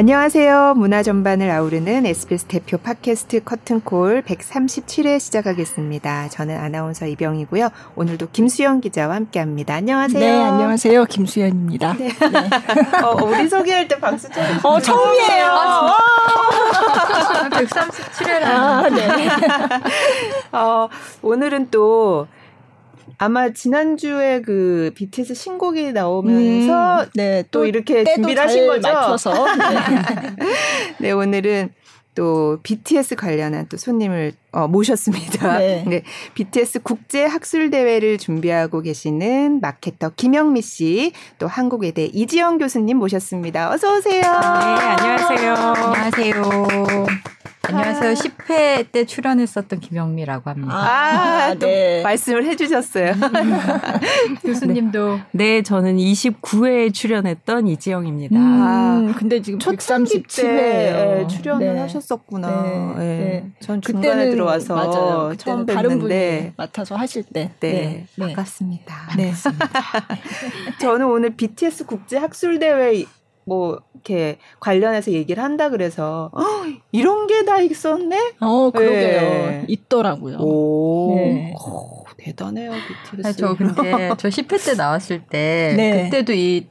안녕하세요. 문화 전반을 아우르는 SBS 대표 팟캐스트 커튼콜 137회 시작하겠습니다. 저는 아나운서 이병이고요. 오늘도 김수영 기자와 함께합니다. 안녕하세요. 네, 안녕하세요. 김수현입니다. 네. 네. 어, 우리 소개할 때 박수 좀. 어, 처음이에요. 아, 137회라. 아, 네. 어, 오늘은 또 아마 지난주에 그 BTS 신곡이 나오면서 음, 네, 또, 또 이렇게 준비를 하신 거죠? 맞춰서. 네. 네, 오늘은 또 BTS 관련한 또 손님을 어, 모셨습니다. 네. 네. BTS 국제 학술 대회를 준비하고 계시는 마케터 김영미 씨, 또 한국외대 이지영 교수님 모셨습니다. 어서 오세요. 네, 안녕하세요. 안녕하세요. 안녕하세요. 10회 때 출연했었던 김영미라고 합니다. 아, 네. 말씀을 해주셨어요. 교수님도. 네. 네, 저는 29회에 출연했던 이지영입니다. 음, 아, 근데 지금 첫 137회 출연을 네. 하셨었구나. 네. 네. 전 중간에 들어와서 맞아요. 처음 뵀는데. 다른 분이 맡아서 하실 때. 네, 네. 반갑습니다. 네. 반갑습니다. 저는 오늘 BTS 국제 학술 대회 뭐 이렇게 관련해서 얘기를 한다 그래서 어, 이런 게 다 있었네. 어 그러게요. 네. 있더라고요. 오, 네. 오 대단해요 BTS. 아니, 저 근데 저 10회 때 나왔을 때 네. 그때도 이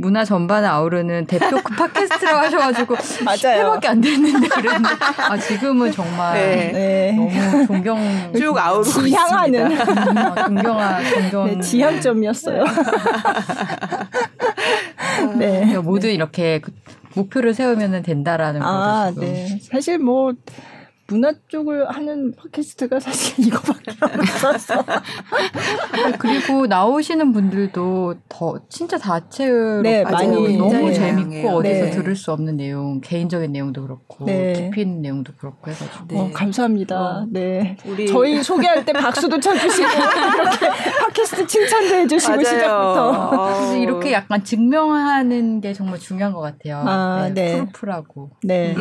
문화 전반을 아우르는 대표 팟캐스트라고 하셔가지고 맞아요. 10회밖에 안 됐는데 그랬는데 아 지금은 정말 네. 네. 너무 존경 쭉 아우르고 지향하는 음, 존경한 존경 네, 지향점이었어요. 네. 그러니까 모두 이렇게 그 목표를 세우면 된다라는 아, 거죠. 네. 사실 뭐 문화 쪽을 하는 팟캐스트가 사실 이거밖에 없어서. 그리고 나오시는 분들도 더 진짜 다채로 네, 많이 너무 재밌고 어디서 네. 들을 수 없는 내용, 개인적인 내용도 그렇고 네. 깊이 있는 내용도 그렇고 해가지고. 네. 어, 감사합니다. 어. 네. 우리 저희 소개할 때 박수도 쳐주시고 이렇게 팟캐스트 칭찬도 해주시고 시작부터. 어. 이렇게 약간 증명하는 게 정말 중요한 것 같아요. 아, 네. Proof라고. 네.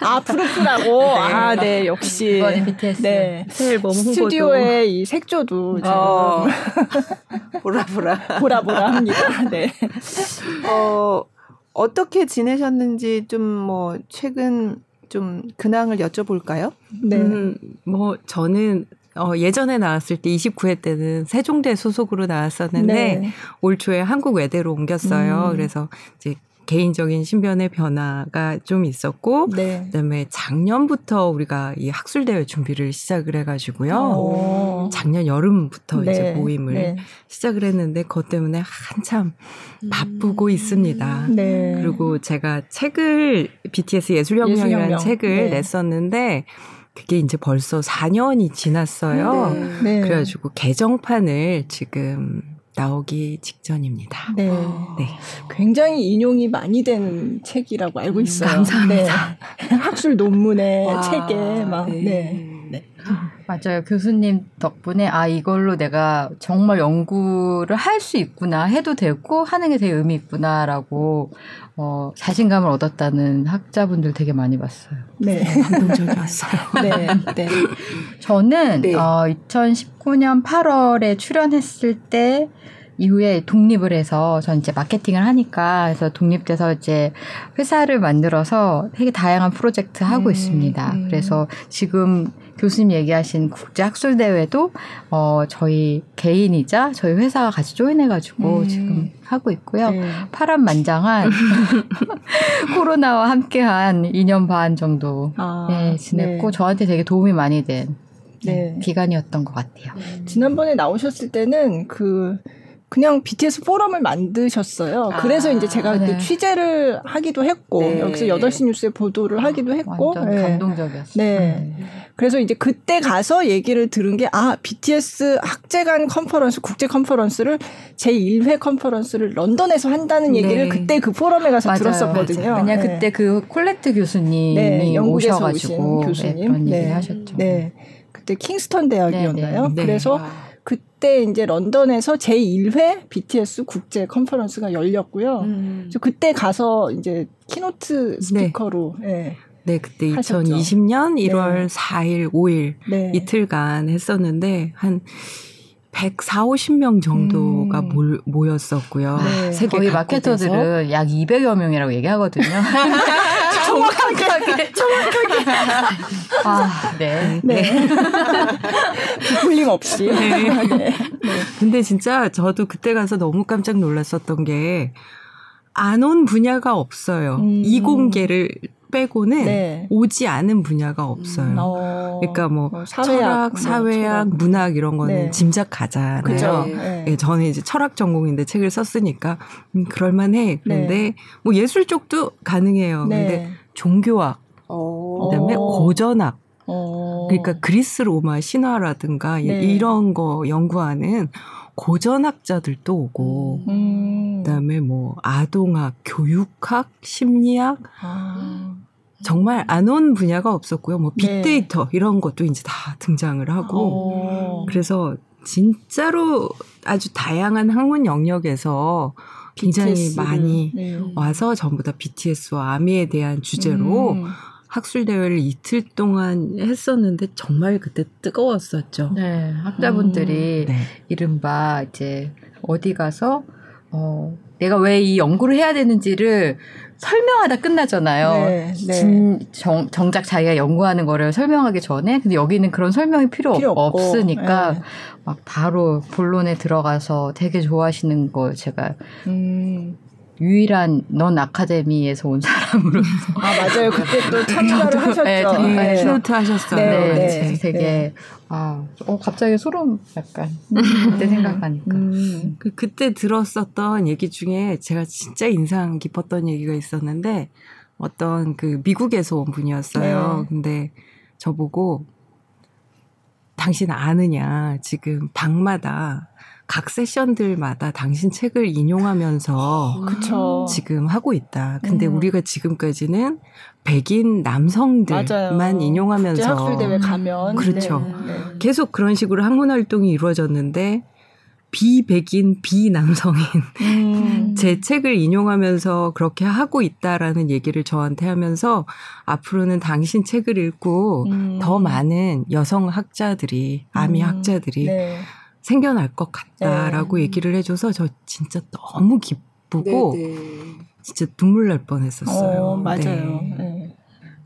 아 Proof라고. 아 네. 네, 역시 이번에 BTS 네. 새 앨범 스튜디오의 이 색조도 어. 보라 보라 보라 보라 합니다. 네. 어 어떻게 지내셨는지 좀 뭐 최근 좀 근황을 여쭤볼까요? 네. 음, 뭐 저는 어, 예전에 나왔을 때 29회 때는 세종대 소속으로 나왔었는데 네. 올 초에 한국 외대로 옮겼어요. 음. 그래서 이제 개인적인 신변의 변화가 좀 있었고 네. 그다음에 작년부터 우리가 이 학술 대회 준비를 시작을 해가지고요. 오. 작년 여름부터 네. 이제 모임을 네. 시작을 했는데 그것 때문에 한참 음. 바쁘고 있습니다. 네. 그리고 제가 책을 BTS 예술혁명이라는 예술혁명. 책을 네. 냈었는데 그게 이제 벌써 4년이 지났어요. 네. 그래가지고 개정판을 지금 나오기 직전입니다. 네. 네. 굉장히 인용이 많이 되는 책이라고 알고 음, 있어요. 감사합니다. 네. 학술 논문의 와, 책에 막 네. 네. 네. 맞아요. 교수님 덕분에 아 이걸로 내가 정말 연구를 할 수 있구나 해도 되고 하는 게 되게 의미 있구나라고 어, 자신감을 얻었다는 학자분들 되게 많이 봤어요. 네, 감동적이었어요. 네, 네. 저는 네. 어, 2019년 8월에 출연했을 때 이후에 독립을 해서 전 이제 마케팅을 하니까 그래서 독립돼서 이제 회사를 만들어서 되게 다양한 프로젝트 하고 음, 있습니다. 음. 그래서 지금 교수님 얘기하신 국제 학술 대회도 어 저희 개인이자 저희 회사가 같이 조인해 가지고 음. 지금 하고 있고요. 네. 파란만장한 코로나와 함께한 2년 반 정도 아, 네, 지냈고 네. 저한테 되게 도움이 많이 된 네. 기간이었던 것 같아요. 지난번에 나오셨을 때는 그 그냥 BTS 포럼을 만드셨어요. 아, 그래서 이제 제가 그때 네. 취재를 하기도 했고 네. 여기서 8시 뉴스에 보도를 하기도 했고 완전 네. 감동적이었어요. 네. 음. 그래서 이제 그때 가서 얘기를 들은 게 아, BTS 학제간 컨퍼런스 국제 컨퍼런스를 제1회 컨퍼런스를 런던에서 한다는 얘기를 네. 그때 그 포럼에 가서 맞아요, 들었었거든요. 맞아요. 그냥 네. 그때 그 콜렛 교수님이 네, 오셔가지고 교수님 그런 얘기를 하셨죠. 네. 그때 킹스턴 대학이었나요? 그래서 그때 이제 런던에서 제1회 BTS 국제 컨퍼런스가 열렸고요. 음. 그래서 그때 가서 이제 keynote speaker로 네. 네. 네, 그때 하셨죠. 2020년 1월 네. 4일, 5일 네. 이틀간 했었는데 한 140, 50명 정도가 음. 모였었고요. 네. 세계 거의 마케터들은 약 200여 명이라고 얘기하거든요. 정확하게 정확하게 아, 네. 네. 불림 없이. 네. 네. 근데 진짜 저도 그때 가서 너무 깜짝 놀랐었던 게 안 온 분야가 없어요. 음. 이공계를 빼고는 네. 오지 않은 분야가 없어요. 음, 어, 그러니까 뭐, 뭐 사회학, 철학, 사회학, 철학. 문학 이런 거는 네. 짐작 가잖아요. 네. 네. 저는 이제 철학 전공인데 책을 썼으니까 음, 그럴만해. 그런데 네. 뭐 예술 쪽도 가능해요. 네. 근데 종교학, 어. 그다음에 고전학, 어. 그러니까 그리스 로마 신화라든가 이런 거 연구하는 고전학자들도 오고 음. 그다음에 뭐 아동학, 교육학, 심리학 아. 정말 안 온 분야가 없었고요. 뭐 네. 빅데이터 네. 이런 것도 이제 다 등장을 하고 오. 어. 그래서 진짜로 아주 다양한 학문 영역에서 굉장히 BTS를. 많이 네. 와서 전부 다 BTS와 아미에 대한 주제로 음. 학술 대회를 이틀 동안 했었는데 정말 그때 뜨거웠었죠. 네, 학자분들이 음, 네. 이른바 이제 어디 가서 어 내가 왜 이 연구를 해야 되는지를 설명하다 끝나잖아요. 네, 네. 진, 정, 정작 자기가 연구하는 거를 설명하기 전에 근데 여기는 그런 설명이 필요, 필요 없으니까 네. 막 바로 본론에 들어가서 되게 좋아하시는 거 제가 음. 유일한 non 아카데미에서 온 사람으로. 아 맞아요. 그때 또 참가를 하셨죠. 네, 네. keynote 하셨어요. 네, 네, 네. 되게 네. 아, 어 갑자기 소름 약간 그때 생각하니까. 음. 그 그때 들었었던 얘기 중에 제가 진짜 인상 깊었던 얘기가 있었는데 어떤 그 미국에서 온 분이었어요. 네. 근데 저보고 당신 아느냐 지금 방마다 각 세션들마다 당신 책을 인용하면서 그쵸. 지금 하고 있다. 근데 음. 우리가 지금까지는 백인 남성들만 맞아요. 인용하면서 학술 대회 가면 그렇죠. 네. 네. 계속 그런 식으로 학문 활동이 이루어졌는데 비백인 비남성인 음. 제 책을 인용하면서 그렇게 하고 있다라는 얘기를 저한테 하면서 앞으로는 당신 책을 읽고 음. 더 많은 여성 학자들이 아미 음. 학자들이 네. 생겨날 것 같다라고 네. 얘기를 해줘서 저 진짜 너무 기쁘고 네, 네. 진짜 눈물 날 뻔했었어요. 어, 맞아요. 네. 네.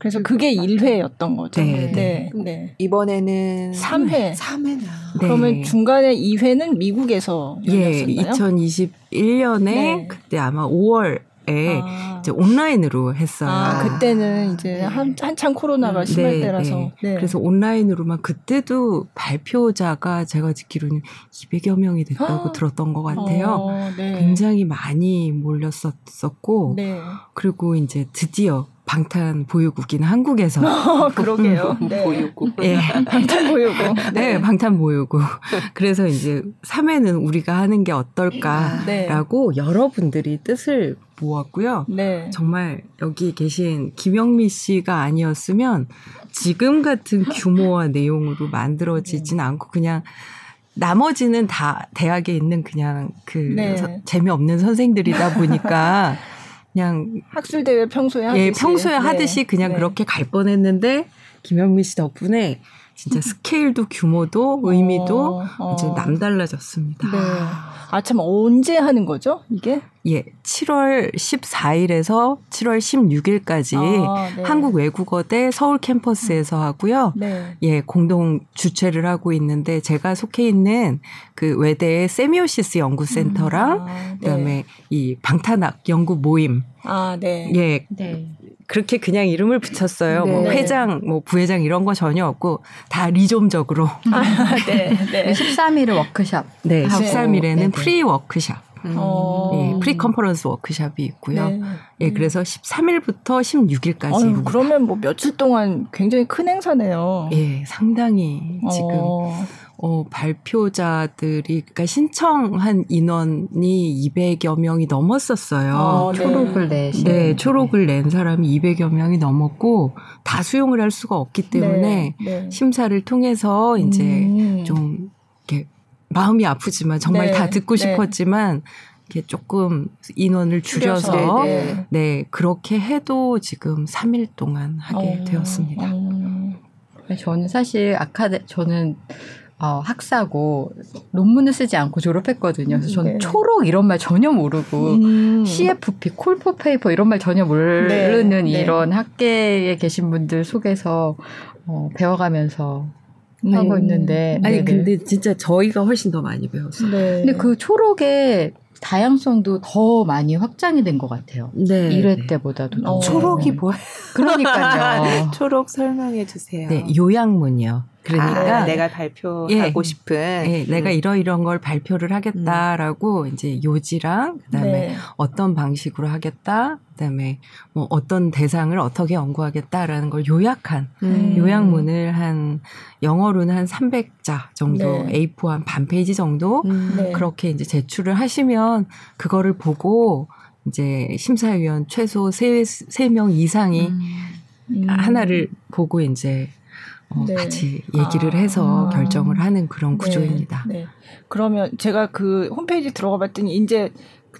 그래서 그게 1회였던 거죠. 네. 네. 네. 이번에는 3회. 3회나. 그러면 중간에 2회는 미국에서 열렸었나요? 예, 2021년에 그때 아마 5월 에 아. 이제 온라인으로 했어요. 아, 그때는 이제 네. 한, 한창 코로나가 네, 심할 네, 때라서. 네. 네. 그래서 온라인으로만 그때도 발표자가 제가 듣기로는 200여 명이 됐다고 아. 들었던 것 같아요. 어, 네. 굉장히 많이 몰렸었고, 그리고 이제 드디어 방탄 보유국인 한국에서 어, 그러게요. 네. 보유국. 예. 방탄 보유국. 네, 방탄 보유국. 그래서 이제 3회는 우리가 하는 게 어떨까라고 네. 여러분들이 뜻을 모았고요. 네. 정말 여기 계신 김영미 씨가 아니었으면 지금 같은 규모와 내용으로 만들어지진 네. 않고 그냥 나머지는 다 대학에 있는 그냥 그 네. 서, 재미없는 선생들이다 보니까 그냥 학술 대회 평소에 하듯이 예, 평소에 네. 하듯이 그냥 네. 그렇게 갈 뻔했는데 김영민 씨 덕분에 진짜 스케일도 규모도 의미도 어, 어. 이제 남달라졌습니다. 네. 아, 참, 언제 하는 거죠, 이게? 예, 7월 14일에서 7월 16일까지 아, 네. 한국 외국어대 서울 캠퍼스에서 하고요. 네. 예, 공동 주최를 하고 있는데 제가 속해 있는 그 외대의 세미오시스 연구센터랑 음, 아, 네. 그다음에 이 방탄학 연구 모임 아, 네. 예. 네. 그렇게 그냥 이름을 붙였어요. 뭐 네. 뭐 회장, 뭐 부회장 이런 거 전혀 없고 다 리좀적으로. 아, 네. 네. 13일을 워크샵. 네, 13일에는 pre 워크샵. 음. 예, pre 컨퍼런스 워크샵이 있고요. 네. 예, 그래서 13일부터 16일까지. 아유, 그러면 뭐 며칠 동안 굉장히 큰 행사네요. 예, 상당히 지금 어. 어, 발표자들이, 그러니까 신청한 인원이 200여 명이 넘었었어요. 아, 네. 초록을 내 네, 초록을 낸 사람이 200여 명이 넘었고, 다 수용을 할 수가 없기 때문에 네, 네. 심사를 통해서 이제 음. 좀, 이렇게 마음이 아프지만 정말 네, 다 듣고 네. 싶었지만, 이렇게 조금 인원을 줄여서, 네, 네, 그렇게 해도 지금 3일 동안 하게 어, 되었습니다. 어. 저는 사실 아카데, 저는 어, 학사고 논문을 쓰지 않고 졸업했거든요. 그래서 저는 네. 초록 이런 말 전혀 모르고 음. CFP, call for paper 이런 말 전혀 모르는 네. 네. 이런 학계에 계신 분들 속에서 어, 배워가면서 하고 있는데 아니 네네. 근데 진짜 저희가 훨씬 더 많이 배웠어요. 네. 근데 그 초록의 다양성도 더 많이 확장이 된 것 같아요. 네. 1회 때보다도. 어. 초록이 뭐예요? 그러니까요. 초록 설명해 주세요. 네, 요약문이요. 그러니까 아, 내가 발표하고 예, 싶은 예, 음. 내가 이러이런 걸 발표를 하겠다라고 음. 이제 요지랑 그다음에 네. 어떤 방식으로 하겠다 그다음에 뭐 어떤 대상을 어떻게 연구하겠다라는 걸 요약한 음. 요약문을 한 영어로는 한 300자 정도 네. A4 한 반 페이지 정도 음. 네. 그렇게 이제 제출을 하시면 그거를 보고 이제 심사위원 최소 3명 이상이 음. 하나를 보고 이제 어, 네. 같이 얘기를 아. 해서 결정을 하는 그런 네. 구조입니다. 네. 그러면 제가 그 홈페이지 들어가 봤더니 이제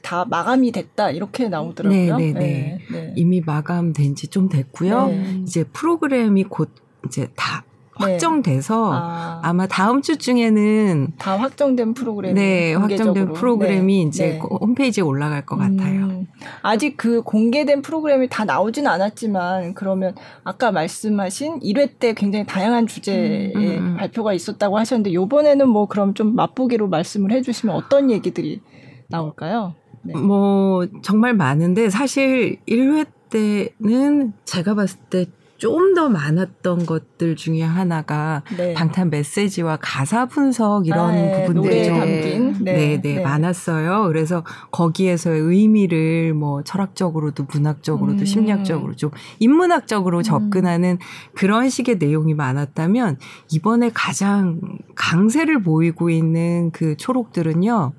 다 마감이 됐다 이렇게 나오더라고요. 네, 네, 네. 네. 이미 마감된 지 좀 됐고요. 이제 프로그램이 곧 이제 다 네. 확정돼서 아. 마 다음 주 중에는 다 확정된 프로그램이 네 확정된 프로그램이 네. 이제 네. 홈페이지에 올라갈 것 같아요. 음. 아직 그 공개된 프로그램이 다 나오진 않았지만 그러면 아까 말씀하신 1회 때 굉장히 다양한 주제의 음, 음, 음. 발표가 있었다고 하셨는데 요번에는 뭐 그럼 좀 맛보기로 말씀을 해주시면 어떤 얘기들이 나올까요? 네. 뭐 정말 많은데 사실 1회 때는 제가 봤을 때 좀 더 많았던 것들 중에 하나가 네. 방탄 메시지와 가사 분석 이런 아, 네. 부분들이 좀 담긴. 네. 네, 네, 네, 많았어요. 그래서 거기에서의 의미를 뭐 철학적으로도 문학적으로도 음. 심리학적으로 좀 인문학적으로 음. 접근하는 그런 식의 내용이 많았다면 이번에 가장 강세를 보이고 있는 그 초록들은요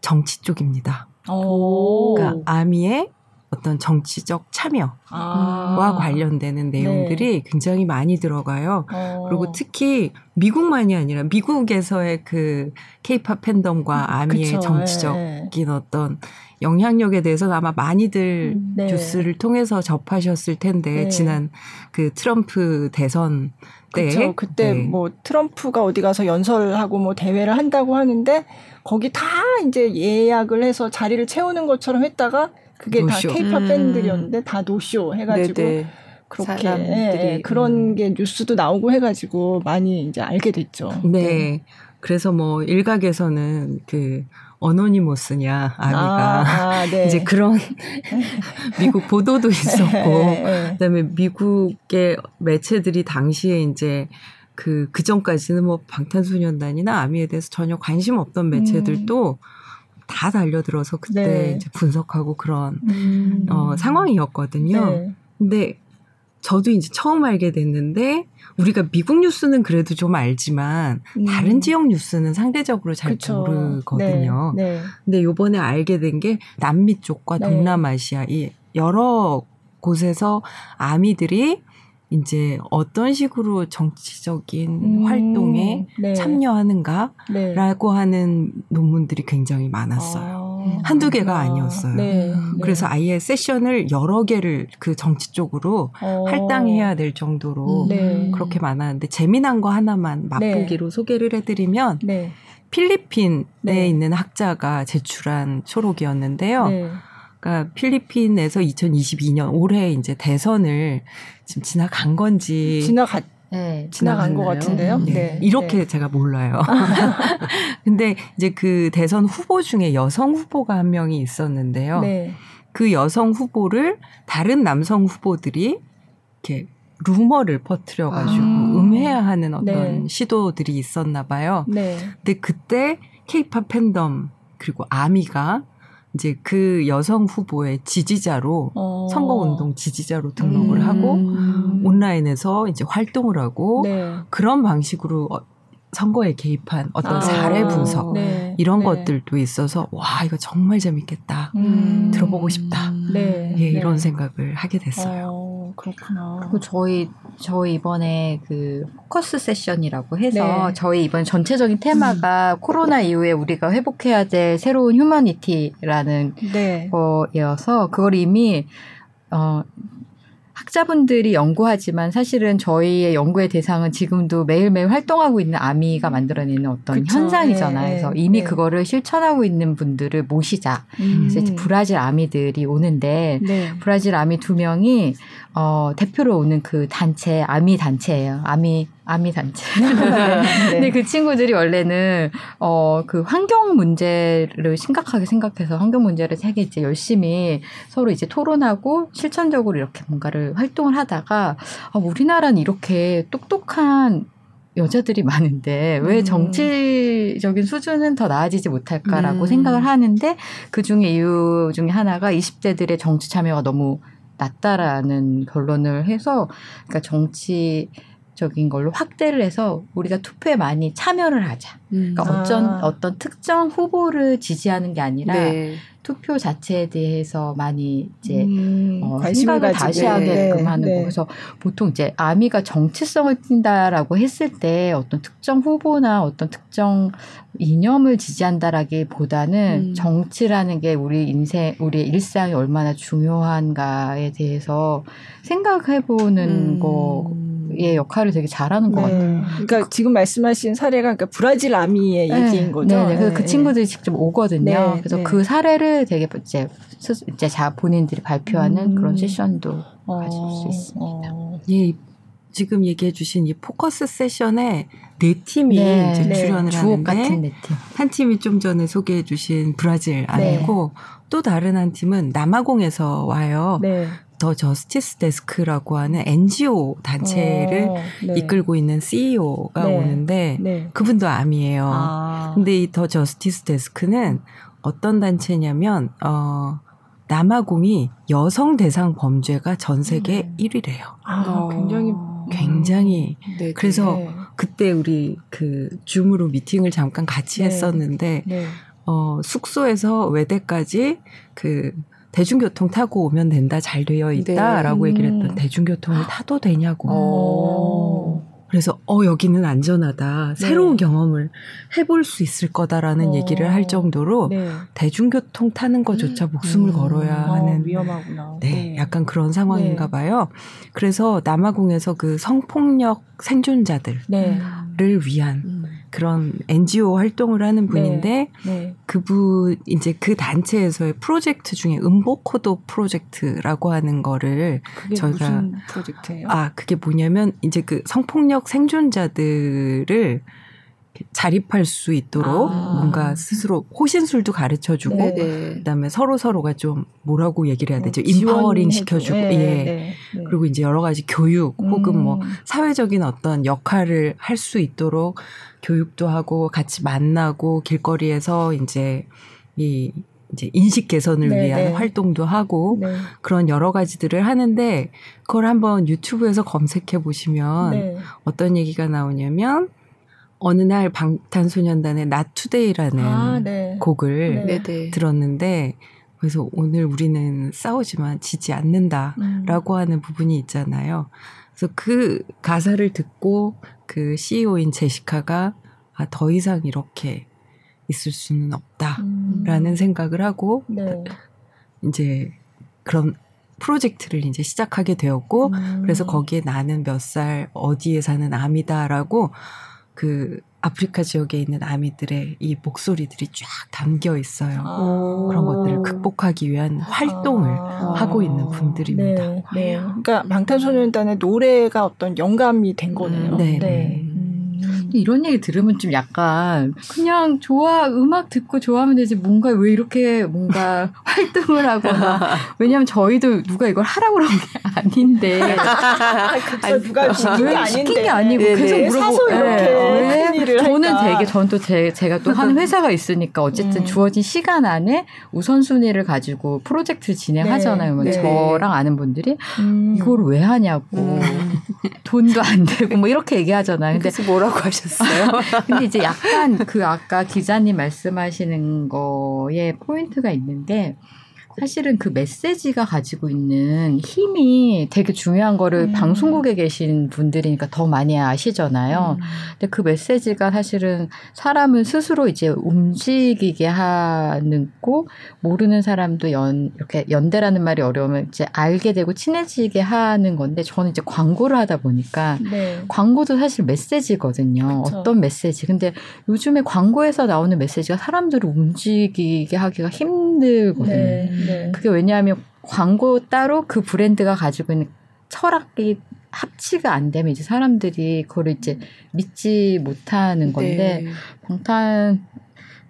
정치 쪽입니다. 오. 그러니까 아미의 어떤 정치적 참여와 아. 관련되는 내용들이 네. 굉장히 많이 들어가요. 어. 그리고 특히 미국만이 아니라 미국에서의 그 케이팝 팬덤과 아미의 그쵸. 정치적인 네. 어떤 영향력에 대해서 아마 많이들 음, 네. 뉴스를 통해서 접하셨을 텐데 네. 지난 그 트럼프 대선 때 그쵸. 그때 네. 뭐 트럼프가 어디 가서 연설하고 뭐 대회를 한다고 하는데 거기 다 이제 예약을 해서 자리를 채우는 것처럼 했다가 그게 노쇼. 다 케이팝 음. 팬들이었는데 다 노쇼 해가지고 네네. 그렇게 예, 예, 그런 음. 게 뉴스도 나오고 해가지고 많이 이제 알게 됐죠. 네. 네. 그래서 뭐 일각에서는 그 어노니모스냐 아미가 아, 아, 네. 이제 그런 미국 보도도 있었고 네, 네. 그다음에 미국의 매체들이 당시에 이제 그 그전까지는 뭐 방탄소년단이나 아미에 대해서 전혀 관심 없던 매체들도 음. 다 달려들어서 그때 네. 이제 분석하고 그런 음. 어, 상황이었거든요. 네. 근데 저도 이제 처음 알게 됐는데 우리가 미국 뉴스는 그래도 좀 알지만 음. 다른 지역 뉴스는 상대적으로 잘 그쵸. 모르거든요. 네. 네. 근데 요번에 알게 된 게 남미 쪽과 네. 동남아시아 이 여러 곳에서 아미들이 이제 어떤 식으로 정치적인 음, 활동에 네. 참여하는가라고 네. 하는 논문들이 굉장히 많았어요. 아, 한두 개가 아니었어요. 네. 그래서 아예 세션을 여러 개를 그 정치 쪽으로 어. 할당해야 될 정도로 음, 네. 그렇게 많았는데 재미난 거 하나만 맛보기로 네. 소개를 해드리면 네. 필리핀에 있는 학자가 제출한 초록이었는데요. 그러니까 필리핀에서 2022년 올해 이제 대선을 지금 지나간 건지 지나갔 네, 지나간 것 같은데요. 네. 네. 이렇게 네. 제가 몰라요. 근데 이제 그 대선 후보 중에 여성 후보가 한 명이 있었는데요. 네. 그 여성 후보를 다른 남성 후보들이 이렇게 루머를 퍼뜨려가지고 아. 음해하는 어떤 네. 시도들이 있었나 봐요. 네. 근데 그때 케이팝 팬덤 그리고 아미가 이제 그 여성 후보의 지지자로 어. 선거 운동 지지자로 등록을 음. 하고 온라인에서 이제 활동을 하고 네. 그런 방식으로 어, 선거에 개입한 어떤 아. 사례 분석 네. 이런 네. 것들도 있어서 와 이거 정말 재밌겠다 음. 들어보고 싶다 네. 예, 이런 네. 생각을 하게 됐어요. 어, 그렇구나. 그리고 저희 저희 이번에 그 focus session이라고 해서 네. 저희 이번 전체적인 테마가 음. 코로나 이후에 우리가 회복해야 될 새로운 humanity라는 네. 거여서 그걸 이미 어 학자분들이 연구하지만 사실은 저희의 연구의 대상은 지금도 매일매일 활동하고 있는 아미가 만들어내는 어떤 그쵸. 현상이잖아요. 네, 그래서 이미 네. 그거를 실천하고 있는 분들을 모시자. 음. 그래서 이제 브라질 아미들이 오는데 네. 브라질 아미 두 명이 어, 대표로 오는 그 단체 아미 단체예요. 아미 아미 단체. 네. 근데 그 친구들이 원래는 어 그 환경 문제를 심각하게 생각해서 환경 문제를 되게 이제 열심히 서로 이제 토론하고 실천적으로 이렇게 뭔가를 활동을 하다가 아, 우리나라는 이렇게 똑똑한 여자들이 많은데 왜 음. 정치적인 수준은 더 나아지지 못할까라고 음. 생각을 하는데 그 중에 이유 중에 하나가 20대들의 정치 참여가 너무 낮다라는 결론을 해서 그러니까 정치 적인 걸로 확대를 해서 우리가 투표에 많이 참여를 하자. 그러니까 음. 어떤 아. 어떤 특정 후보를 지지하는 게 아니라 네. 투표 자체에 대해서 많이 이제 음, 어, 생각을 다시 하게끔 네, 하는 네. 거. 그래서 보통 이제 아미가 정치성을 띈다라고 했을 때 어떤 특정 후보나 어떤 특정 이념을 지지한다라기보다는 음. 정치라는 게 우리 인생, 우리 일상이 얼마나 중요한가에 대해서 생각해보는 음. 거 의 역할을 되게 잘하는 것 네. 같아요. 그러니까 지금 말씀하신 사례가 그러니까 브라질 아미의 네. 얘기인 거죠. 네, 네. 그래서 그 친구들이 직접 오거든요. 네, 그래서 네. 그 사례를 되게 이제 이제 자 본인들이 발표하는 음. 그런 session도 어, 가질 수 있습니다. 어. 예, 지금 얘기해 주신 이 focus session에 네 팀이 네, 이제 네. 출연을 하는데 같은 네 팀. 한 팀이 좀 전에 소개해 주신 브라질 아니고 네. 또 다른 한 팀은 남아공에서 와요. 네. The Justice Desk라고 하는 NGO 단체를 오, 어, 네. 이끌고 있는 CEO가 네. 오는데 네. 그분도 아미예요. 아. 근데 이 The Justice Desk는 어떤 단체냐면 어 남아공이 여성 대상 범죄가 전 세계 음. 1위래요. 아, 어. 굉장히 굉장히 네, 그래서 네. 그때 우리 그 줌으로 미팅을 잠깐 같이 네. 했었는데 네. 어 숙소에서 외대까지 그 대중교통 타고 오면 된다 잘 되어 있다라고 네. 얘기를 했던 음. 대중교통을 타도 되냐고. 오. 그래서 어 여기는 안전하다. 네. 새로운 경험을 해볼 수 있을 거다라는 어. 얘기를 할 정도로 네. 대중교통 타는 것조차 목숨을 음. 걸어야 어, 하는 위험하구나. 네, 네. 약간 그런 상황인가 네. 봐요. 그래서 남아공에서 그 성폭력 생존자들을 네. 위한 음. 그런 NGO 활동을 하는 분인데 네, 네. 그분 이제 그 단체에서의 프로젝트 중에 음보코도 프로젝트라고 하는 거를 저희가 무슨 프로젝트예요? 아 그게 뭐냐면 이제 그 성폭력 생존자들을 자립할 수 있도록 아. 뭔가 스스로 호신술도 가르쳐 주고 네, 네. 그다음에 서로 서로가 좀 뭐라고 얘기를 해야 되죠? 뭐 인파워링 시켜 주고 네, 예. 네, 네. 그리고 이제 여러 가지 교육 혹은 뭐 음. 뭐 사회적인 어떤 역할을 할 수 있도록 교육도 하고 같이 만나고 길거리에서 이제 이 이제 인식 개선을 네, 위한 네. 활동도 하고 네. 그런 여러 가지들을 하는데 그걸 한번 유튜브에서 검색해 보시면 네. 어떤 얘기가 나오냐면 어느 날 방탄소년단의 나투데이라는 아, 네. 곡을 네. 들었는데 그래서 오늘 우리는 싸우지만 지지 않는다라고 음. 하는 부분이 있잖아요. 그래서 그 가사를 듣고 그 CEO인 제시카가 아, 더 이상 이렇게 있을 수는 없다라는 음. 생각을 하고 네. 이제 그런 프로젝트를 이제 시작하게 되었고 음. 그래서 거기에 나는 몇 살 어디에 사는 아미다라고 그 아프리카 지역에 있는 아미들의 이 목소리들이 쫙 담겨 있어요. 아. 그런 것들을 극복하기 위한 활동을 아. 하고 있는 분들입니다. 네, 네. 그러니까 방탄소년단의 노래가 어떤 영감이 된 거네요. 네. 네. 네. 이런 얘기 들으면 좀 약간 그냥 좋아 음악 듣고 좋아하면 되지 뭔가 왜 이렇게 뭔가 활동을 하거나 왜냐하면 저희도 누가 이걸 하라고 그런 게 아닌데 아니, 누가 시킨 게 아닌데 시킨 게 아니고 네네. 계속 물어보고 네. 네. 저는 되게 전 또 제가 또 하는 회사가 있으니까 어쨌든 음. 주어진 시간 안에 우선순위를 가지고 프로젝트를 진행하잖아요. 네. 네. 저랑 아는 분들이 음. 이걸 왜 하냐고 음. 돈도 안 되고 뭐 이렇게 얘기하잖아요. 근데 뭐라고 하셨 하셨어요. 근데 이제 약간 그 아까 기자님 말씀하시는 거에 포인트가 있는 게 사실은 그 메시지가 가지고 있는 힘이 되게 중요한 거를 음. 방송국에 계신 분들이니까 더 많이 아시잖아요. 음. 근데 그 메시지가 사실은 사람을 스스로 이제 움직이게 하는 고 모르는 사람도 연 이렇게 연대라는 말이 어려우면 이제 알게 되고 친해지게 하는 건데 저는 이제 광고를 하다 보니까 네. 광고도 사실 메시지거든요. 그쵸. 어떤 메시지. 근데 요즘에 광고에서 나오는 메시지가 사람들을 움직이게 하기가 힘들거든요. 네. 네. 그게 왜냐하면 광고 따로 그 브랜드가 가지고 있는 철학이 합치가 안 되면 이제 사람들이 그거를 이제 믿지 못하는 건데 네. 방탄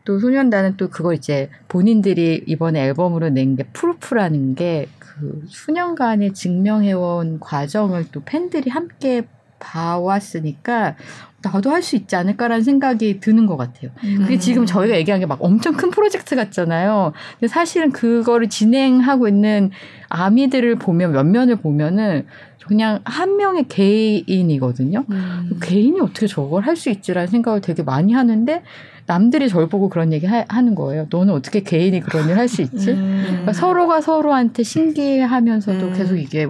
또 소년단은 또 그걸 이제 본인들이 이번에 앨범으로 낸 게 Proof라는 게 그 수년간의 증명해온 과정을 또 팬들이 함께 봐왔으니까 나도 할 수 있지 않을까라는 생각이 드는 것 같아요. 그게 음. 지금 저희가 얘기한 게 막 엄청 큰 프로젝트 같잖아요. 근데 사실은 그거를 진행하고 있는 아미들을 보면 몇 면을 보면은 그냥 한 명의 개인이거든요. 음. 개인이 어떻게 저걸 할 수 있지라는 생각을 되게 많이 하는데 남들이 저를 보고 그런 얘기 하, 는 거예요. 너는 어떻게 개인이 그런 일할수 있지? 음. 그러니까 서로가 서로한테 신기하면서도 음. 계속 이게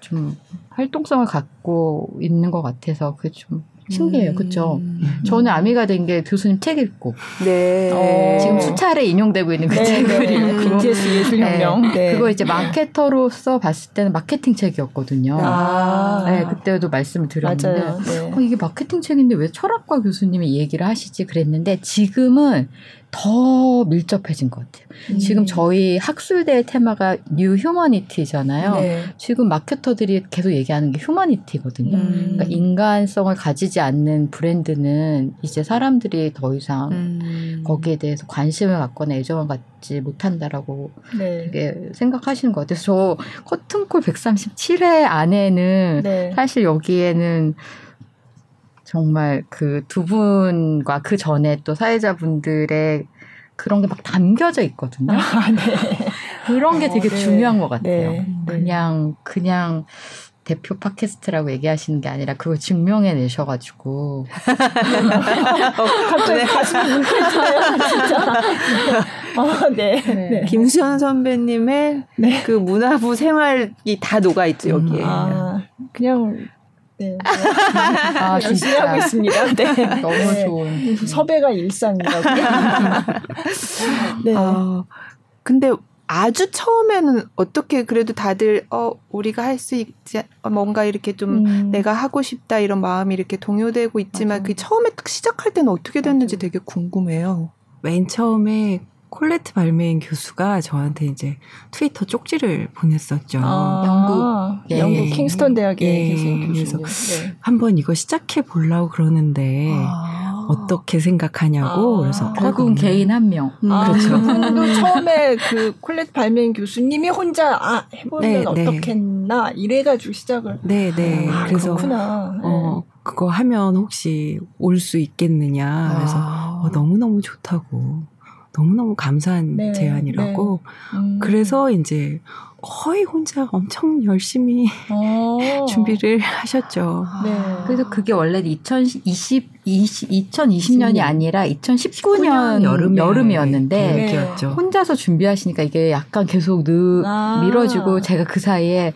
좀 활동성을 갖고 있는 것 같아서 그게 좀 신기해요. 그쵸? 음. 저는 아미가 된 게 교수님 책 읽고. 네. 어. 지금 수차례 인용되고 있는 그 네, 책을 네. 읽고. BTS 예술 혁명. 네. 네. 그거 이제 마케터로서 봤을 때는 마케팅 책이었거든요. 아. 네, 그때도 말씀을 드렸는데. 네. 어, 이게 마케팅 책인데 왜 철학과 교수님이 얘기를 하시지 그랬는데 지금은 더 밀접해진 것 같아요. 음. 지금 저희 학술대회 테마가 new humanity잖아요. 네. 지금 마케터들이 계속 얘기하는 게 humanity거든요. 음. 그러니까 인간성을 가지지 않는 브랜드는 이제 사람들이 더 이상 음. 거기에 대해서 관심을 갖거나 애정을 갖지 못한다라고 네. 되게 생각하시는 것 같아요. 저 커튼콜 137회 안에는 네. 사실 여기에는 정말 그 두 분과 그 전에 또 사회자분들의 그런 게 막 담겨져 있거든요. 아, 네. 그런 게 되게 어, 네. 중요한 것 같아요. 네. 그냥 그냥 대표 팟캐스트라고 얘기하시는 게 아니라 그걸 증명해 내셔가지고 갑자기 가슴이 뭉클해지네요 진짜. 아, 네. 네. 네. 김수현 선배님의 네. 그 문화부 생활이 다 녹아 있죠 여기에. 아, 그냥 네. 아, 열심히 하고 있습니다. 네. 너무 네. 좋은. 섭외가 일상이라고. 네. 어, 근데 아주 처음에는 어떻게 그래도 다들 어 우리가 할 수 있지 어, 뭔가 이렇게 좀 음. 내가 하고 싶다 이런 마음이 이렇게 동요되고 있지만 맞아. 그 처음에 딱 시작할 때는 어떻게 됐는지 맞아. 되게 궁금해요. 맨 처음에 콜레트 발메인 교수가 저한테 이제 트위터 쪽지를 보냈었죠. 아, 영국 예. 영국 킹스턴 대학에 예. 계신 교수님. 그래서 네. 한번 이거 시작해 보려고 그러는데 아. 어떻게 생각하냐고 아. 그래서 결국 은 개인 한 명. 음, 아, 그렇죠. 그 처음에 그 콜레트 발메인 교수님이 혼자 아 해보면 네, 네. 어떻겠나 이래가지고 시작을. 네, 네. 아, 그래서 그렇구나. 어. 네. 그거 하면 혹시 올 수 있겠느냐. 그래서 아. 어, 너무 너무 좋다고. 너무너무 감사한 네, 제안이라고. 네. 음. 그래서 이제 거의 혼자 엄청 열심히 오. 어. 준비를 하셨죠. 네. 그래서 그게 원래 2020, 20, 2020년이 아니라 2019년 여름, 여름이었는데 네. 혼자서 준비하시니까 이게 약간 계속 느, 아. 미뤄지고 제가 그 사이에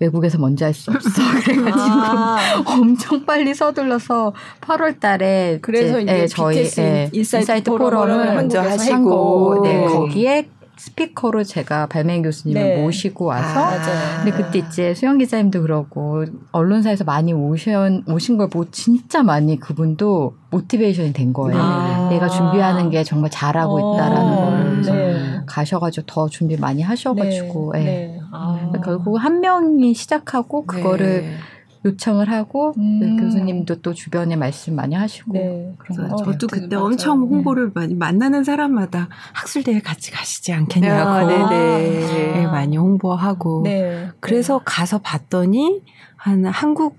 외국에서 먼저 할 수 없어. 그래가지고 아. 엄청 빨리 서둘러서 8월 달에 그래서 이제, 예, 저희 예, insight, insight 포럼을 먼저 하시고 네, 거기에 speaker로 제가 발맹 교수님을 네. 모시고 와서 아, 근데 그때 이제 수영 기자님도 그러고 언론사에서 많이 오신 오신 걸 보고 진짜 많이 그분도 motivation이 된 거예요. 아. 내가 준비하는 게 정말 잘하고 어. 있다라는 걸 그래서 네. 가셔가지고 더 준비 많이 하셔가지고 네. 네. 아. 결국 한 명이 시작하고 그거를 네. 요청을 하고 음. 교수님도 또 주변에 말씀 많이 하시고 네. 그런 거 저도 그때 맞아요. 엄청 홍보를 네. 많이 만나는 사람마다 학술 대회 같이 가시지 않겠냐고 아, 네, 네. 많이 홍보하고 네. 그래서 가서 봤더니 한 한국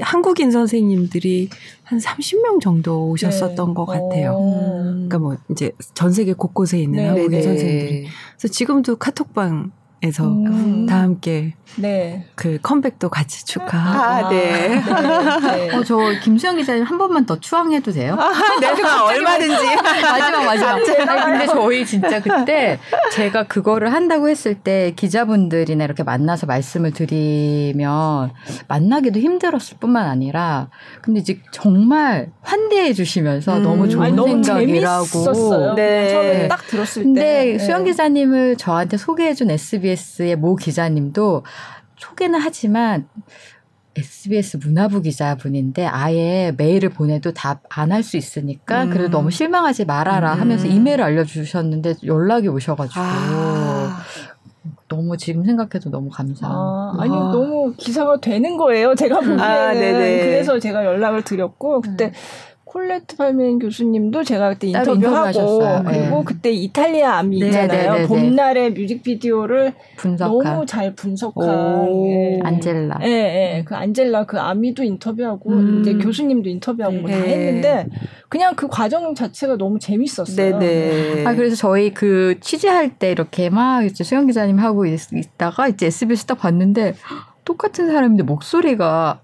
한국인 선생님들이 한 30명 정도 오셨었던 네. 것 같아요. 오. 그러니까 뭐 이제 전 세계 곳곳에 있는 네. 한국인 네. 선생님들이. 그래서 지금도 카톡방 에서 음. 다 함께 네. 그 컴백도 같이 축하. 아, 네. 네. 네. 어, 저 김수영 기자님 한 번만 더 추앙해도 돼요? 아, 내가 얼마든지. 마지막 마지막. 아니, 근데 저희 진짜 그때 제가 그거를 한다고 했을 때 기자분들이나 이렇게 만나서 말씀을 드리면 만나기도 힘들었을 뿐만 아니라 근데 이제 정말 환대해 주시면서 음. 너무 좋은 아니, 생각이라고. 네. 처음에 딱 들었을 근데 때. 근데 수영 기자님을 저한테 소개해 준 SBS SBS의 모 기자님도 소개는 하지만 SBS 문화부 기자분인데 아예 메일을 보내도 답 안 할 수 있으니까 음. 그래도 너무 실망하지 말아라 하면서 음. 이메일을 알려주셨는데 연락이 오셔가지고 아. 너무 지금 생각해도 너무 감사. 아, 아니 아. 너무 기사가 되는 거예요. 제가 보기에는 아, 그래서 제가 연락을 드렸고 그때 음. 콜레트 발멘 교수님도 제가 그때 인터뷰하고 그리고 네. 그때 이탈리아 암이 네, 있잖아요. 네, 네, 봄날의 뮤직비디오를 분석한. 너무 잘 분석한 예. 안젤라. 예, 예. 그 안젤라 그 아미도 인터뷰하고 음. 이제 교수님도 인터뷰하고 뭐 다 했는데 그냥 그 과정 자체가 너무 재밌었어요. 네네. 아 그래서 저희 그 취재할 때 이렇게 막 이제 수영 기자님 하고 있, 다가 이제 SBS 딱 봤는데 똑같은 사람인데 목소리가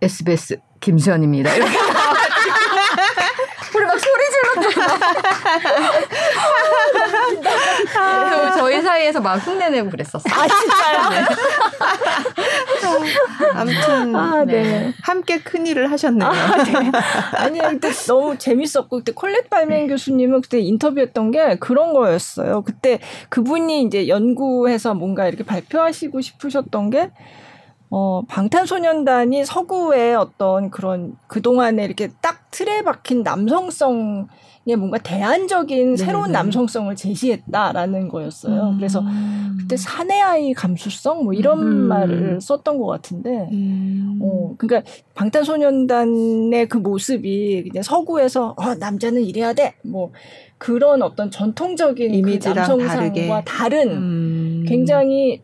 SBS 김수현입니다. 이렇게 우리 막 소리 질렀잖아. 저희 사이에서 막 흉내내고 그랬었어. 아 진짜요? 네. 아무튼 아, 네. 네. 함께 큰 일을 하셨네요. 아, 네. 아니 근데 너무 재밌었고 그때 콜렛 발멘 교수님은 그때 인터뷰했던 게 그런 거였어요. 그때 그분이 이제 연구해서 뭔가 이렇게 발표하시고 싶으셨던 게 어, 방탄소년단이 서구의 어떤 그런 그동안에 이렇게 딱 틀에 박힌 남성성 에 뭔가 대안적인 네네. 새로운 남성성을 제시했다라는 거였어요. 음. 그래서 그때 사내아이 감수성 뭐 이런 음. 말을 썼던 것 같은데, 음. 어, 그러니까 방탄소년단의 그 모습이 그냥 서구에서 어, 남자는 이래야 돼, 뭐 그런 어떤 전통적인 그 이미지랑 그 남성상과 다르게. 다른 음. 굉장히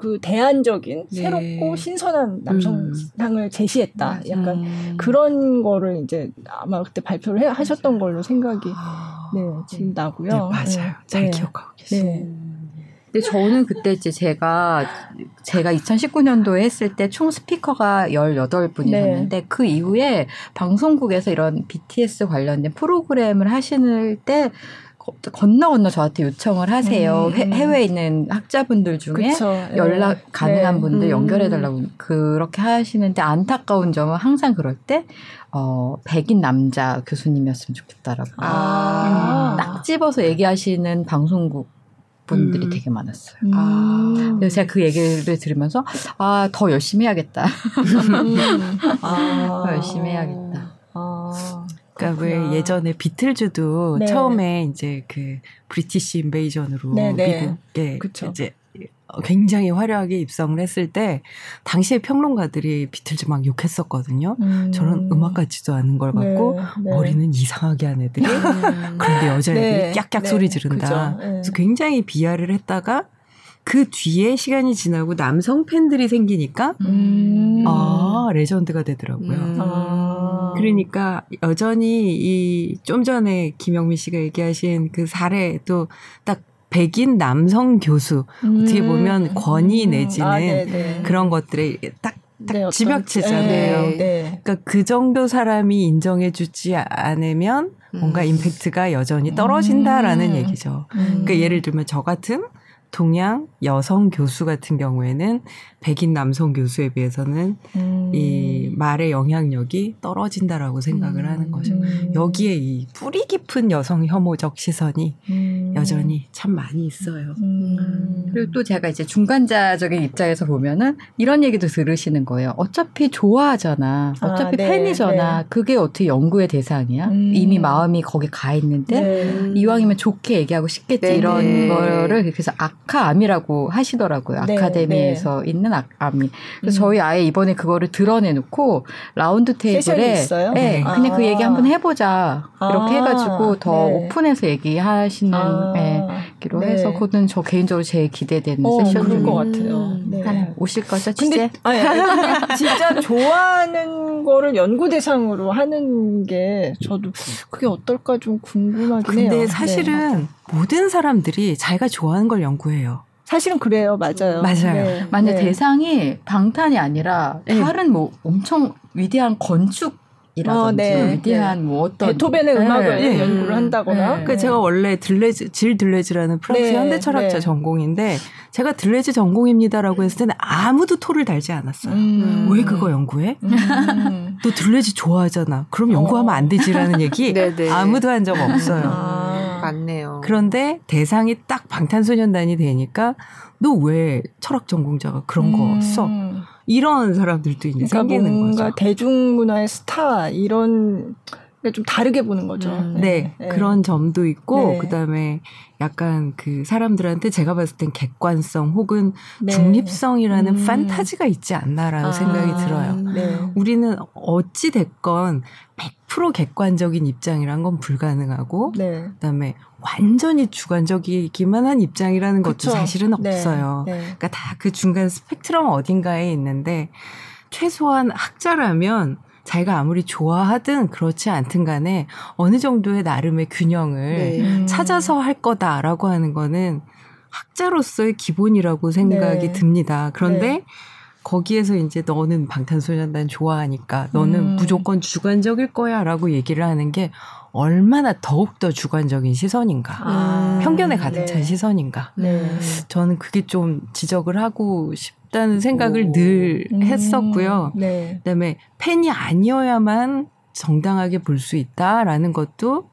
그 대안적인 네. 새롭고 신선한 남성상을 음. 제시했다. 약간 음. 그런 거를 이제 아마 그때 발표를 해, 하셨던 걸로 생각이 아. 네, 지금 나고요. 네, 맞아요. 네. 잘 네. 기억하고 계세요. 네. 근데 저는 그때 이제 제가 제가 2019년도에 했을 때 총 스피커가 18분이셨는데 네. 그 이후에 방송국에서 이런 BTS 관련된 프로그램을 하시는 때 건너 건너 저한테 요청을 하세요. 음. 해외에 있는 학자분들 중에 그쵸. 연락 네. 가능한 네. 분들 음. 연결해달라고 그렇게 하시는데 안타까운 점은 항상 그럴 때 어, 백인 남자 교수님이었으면 좋겠다라고 아. 딱 집어서 얘기하시는 방송국 분들이 음. 되게 많았어요. 음. 아. 그래서 제가 그 얘기를 들으면서 아 더 열심히 해야겠다. 음. 아. 더 열심히 해야겠다. 아. 그러니까 왜 예전에 비틀즈도 네. 처음에 이제 그 브리티시 인베이전으로 네, 네. 미국에 그쵸. 이제 굉장히 화려하게 입성을 했을 때 당시에 평론가들이 비틀즈 막 욕했었거든요. 음. 저런 음악 같지도 않은 걸 갖고 네, 네. 머리는 이상하게 한 애들이 음. 그런데 여자애들이 네, 깍깍 소리 지른다. 그래서 굉장히 비하를 했다가 그 뒤에 시간이 지나고 남성 팬들이 생기니까 음. 아 레전드가 되더라고요. 음. 아. 그러니까 여전히 이 좀 전에 김영민 씨가 얘기하신 그 사례도 딱 백인 남성 교수 음. 어떻게 보면 권위 내지는 아, 그런 것들에 딱 네, 집약체잖아요. 네, 네. 그러니까 그 정도 사람이 인정해주지 않으면 뭔가 음. 임팩트가 여전히 떨어진다라는 음. 얘기죠. 음. 그러니까 예를 들면 저 같은 동양 여성 교수 같은 경우에는 백인 남성 교수에 비해서는 음. 이 말의 영향력이 떨어진다라고 생각을 음. 하는 거죠. 음. 여기에 이 뿌리 깊은 여성 혐오적 시선이 음. 여전히 참 많이 있어요. 음. 그리고 또 제가 이제 중간자적인 입장에서 보면은 이런 얘기도 들으시는 거예요. 어차피 좋아하잖아. 어차피 아, 네, 팬이잖아. 네. 그게 어떻게 연구의 대상이야? 음. 이미 마음이 거기 가 있는데 네. 이왕이면 좋게 얘기하고 싶겠지 네, 이런 네. 거를 그래서 아카암이라고 하시더라고요. 네, 아카데미에서 있는 하는 암이. 그래서 음. 저희 아예 이번에 그거를 드러내놓고 라운드 테이블에 네, 네. 아. 그냥 그 얘기 한번 해보자 이렇게 아. 해가지고 더 네. 오픈해서 얘기하시는 아. 네, 기로 네. 해서 그거는 저 개인적으로 제일 기대되는 어, 세션 중인 것 같아요. 네. 하나 오실 거죠, 취재? 근데 아니, 아니, 진짜 좋아하는 거를 연구 대상으로 하는 게 저도 그게 어떨까 좀 궁금하긴 근데 해요. 근데 사실은 모든 사람들이 자기가 좋아하는 걸 연구해요. 사실은 그래요, 맞아요. 맞아요. 네. 만약 네. 대상이 방탄이 아니라 네. 다른 뭐 엄청 위대한 건축 이라든지 어, 네. 위대한 뭐 어떤 베토벤의 네. 음악을 네. 연구를 한다거나. 네. 그 제가 원래 들레즈 질 들레즈라는 프랑스 네. 현대 철학자 네. 전공인데 제가 들레즈 전공입니다라고 했을 때는 아무도 토를 달지 않았어요. 음. 왜 그거 연구해? 음. 너 들레즈 좋아하잖아. 그럼 연구하면 안 되지라는 얘기 아무도 한 적 없어요. 아. 맞네요. 그런데 대상이 딱 방탄소년단이 되니까 너 왜 철학 전공자가 그런 거 음. 써? 이런 사람들도 이제 그러니까 생기는 뭔가 거죠. 대중문화의 스타 이런 좀 다르게 보는 거죠. 음, 네, 네, 네, 그런 점도 있고 네. 그다음에 약간 그 사람들한테 제가 봤을 땐 객관성 혹은 네. 중립성이라는 음. 판타지가 있지 않나라는 아, 생각이 들어요. 네. 우리는 어찌 됐건 100% 객관적인 입장이란 건 불가능하고 그다음에 완전히 주관적이기만 한 입장이라는 것도 그쵸. 사실은 네. 없어요. 네. 그러니까 다 그 중간 스펙트럼 어딘가에 있는데 최소한 학자라면 자기가 아무리 좋아하든 그렇지 않든 간에 어느 정도의 나름의 균형을 네. 음. 찾아서 할 거다라고 하는 거는 학자로서의 기본이라고 생각이 네. 듭니다. 그런데 네. 거기에서 이제 너는 방탄소년단 좋아하니까 너는 음. 무조건 주관적일 거야 라고 얘기를 하는 게 얼마나 더욱더 주관적인 시선인가. 아. 편견에 가득 찬 네. 시선인가. 네. 저는 그게 좀 지적을 하고 싶다는 생각을 오. 늘 음. 했었고요. 네. 그다음에 팬이 아니어야만 정당하게 볼 수 있다라는 것도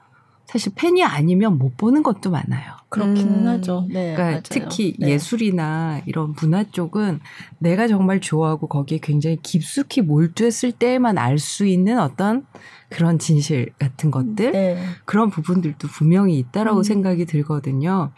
사실 팬이 아니면 못 보는 것도 많아요. 그렇기는 음. 하죠. 네, 그러니까 맞아요. 특히 네. 예술이나 이런 문화 쪽은 내가 정말 좋아하고 거기에 굉장히 깊숙이 몰두했을 때에만 알 수 있는 어떤 그런 진실 같은 것들 네. 그런 부분들도 분명히 있다라고 음. 생각이 들거든요.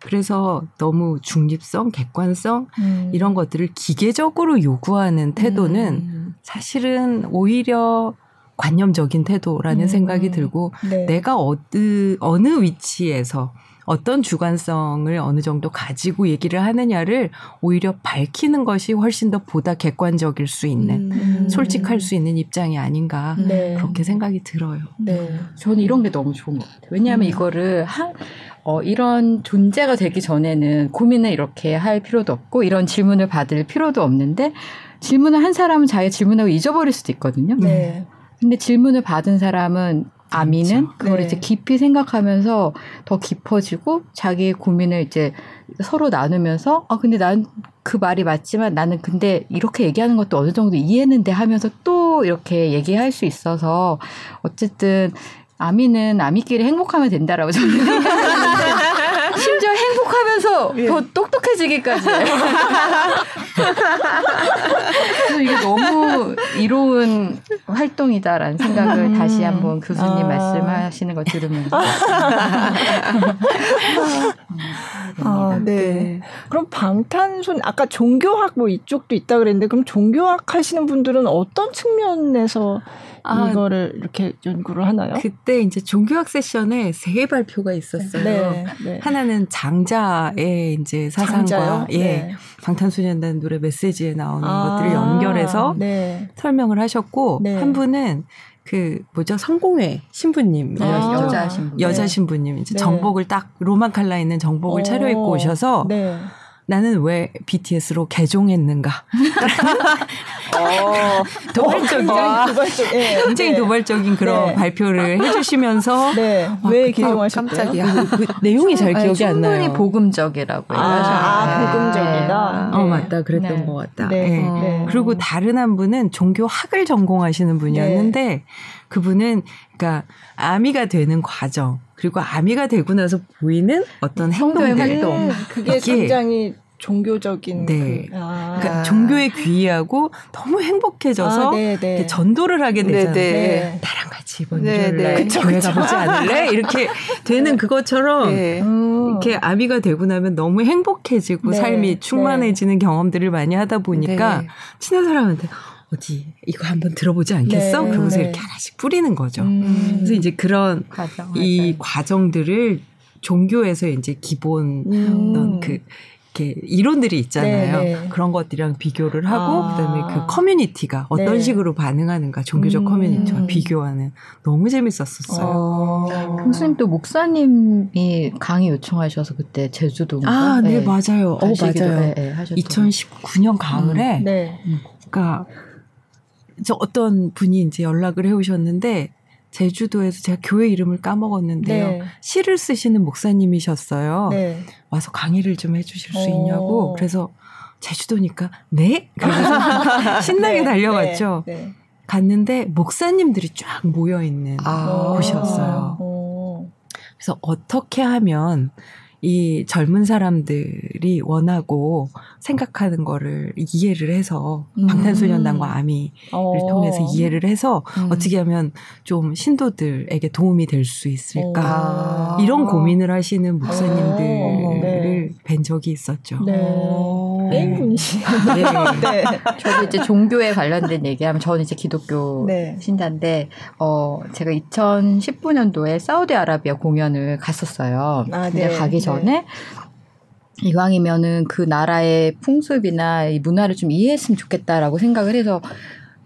그래서 너무 중립성, 객관성 음. 이런 것들을 기계적으로 요구하는 태도는 음. 사실은 오히려 관념적인 태도라는 음. 생각이 들고 네. 내가 어느 어느 위치에서 어떤 주관성을 어느 정도 가지고 얘기를 하느냐를 오히려 밝히는 것이 훨씬 더 보다 객관적일 수 있는 음. 솔직할 수 있는 입장이 아닌가 네. 그렇게 생각이 들어요. 네. 저는 이런 게 너무 좋은 것 같아요. 왜냐하면 음. 이거를 한 어, 이런 존재가 되기 전에는 고민을 이렇게 할 필요도 없고 이런 질문을 받을 필요도 없는데 질문을 한 사람은 자기 질문하고 잊어버릴 수도 있거든요. 네. 근데 질문을 받은 사람은 아미는 그렇죠. 그걸 네. 이제 깊이 생각하면서 더 깊어지고 자기의 고민을 이제 서로 나누면서 아 근데 난 그 말이 맞지만 나는 근데 이렇게 얘기하는 것도 어느 정도 이해했는데 하면서 또 이렇게 얘기할 수 있어서 어쨌든 아미는 아미끼리 행복하면 된다라고 저는 심지어 예. 더 똑똑해지기까지. 그래서 이게 너무 이로운 활동이다라는 생각을 음. 다시 한번 교수님 아. 말씀하시는 거 들으면서. 아, 네. 네. 그럼 방탄소년 아까 종교학 뭐 이쪽도 있다 그랬는데 그럼 종교학 하시는 분들은 어떤 측면에서 아, 이거를 이렇게 연구를 하나요? 그때 이제 종교학 세션에 세 발표가 있었어요. 네, 네. 하나는 장자의 이제 사상과 장자요? 예 네. 방탄소년단 노래 메시지에 나오는 아, 것들을 연결해서 네. 설명을 하셨고 네. 한 분은 그 뭐죠 성공회 신부님 아, 여자 신부 여자 네. 신부님 이제 정복을 딱 로만 칼라 있는 정복을 오, 차려입고 오셔서. 나는 왜 BTS로 개종했는가? 어, 도발적인, 어, 도발적, 네, 굉장히 네. 도발적인 그런 네. 발표를 해주시면서 네. 아, 왜 개종하셨어요? 깜짝이야. 그, 그 내용이 잘 기억이 안 나요. 충분히 복음적이라고 아, 아 복음적이다. 어 맞다, 그랬던 네. 것 같다. 네. 네. 그리고 다른 한 분은 종교학을 전공하시는 분이었는데 그분은 그러니까 아미가 되는 과정. 그리고 아미가 되고 나서 보이는 어떤 행동들 활동 그게 굉장히 종교적인 네. 그, 아. 그러니까 종교에 귀의하고 너무 행복해져서 아, 네, 네. 전도를 하게 네, 되잖아요. 네. 나랑 같이 이번 주일날 교회 가보지 않을래? 이렇게 되는 그것처럼 이렇게 아미가 되고 나면 너무 행복해지고 삶이 충만해지는 경험들을 많이 하다 보니까 친한 사람한테 어디 이거 한번 들어보지 않겠어? 네, 그러면서 네. 이렇게 하나씩 뿌리는 거죠. 음. 그래서 이제 그런 과정, 이 과정들을 종교에서 이제 기본 음. 어떤 그 이렇게 이론들이 있잖아요. 네네. 네. 그런 것들이랑 비교를 하고 아. 그다음에 그 커뮤니티가 어떤 네. 식으로 반응하는가 종교적 음. 커뮤니티와 비교하는 너무 재밌었었어요. 어. 교수님도 목사님이 강의 요청하셔서 그때 제주도 아, 네, 네 맞아요. 어, 맞아요. 네, 네, 2019년 가을에 음, 네. 그러니까 저 어떤 분이 이제 연락을 해 오셨는데 제주도에서 제가 교회 이름을 까먹었는데요. 네. 시를 쓰시는 목사님이셨어요. 네. 와서 강의를 좀 해주실 수 있냐고. 어. 그래서 제주도니까 네? 그래서 신나게 네. 달려갔죠. 네. 네. 갔는데 목사님들이 쫙 모여 있는 아. 곳이었어요. 오. 그래서 어떻게 하면 이 젊은 사람들이 원하고 생각하는 거를 이해를 해서 음. 방탄소년단과 아미를 어. 통해서 이해를 해서 음. 어떻게 하면 좀 신도들에게 도움이 될 수 있을까 오. 이런 고민을 하시는 목사님들을 네. 뵌 적이 있었죠. 네. 게임 분이시. 네. 네. 저도 이제 종교에 관련된 얘기하면 저는 이제 기독교 네. 신자인데 어 제가 2019년도에 사우디아라비아 공연을 갔었어요. 아, 근데 네. 가기 전에 네. 이왕이면은 그 나라의 풍습이나 이 문화를 좀 이해했으면 좋겠다라고 생각을 해서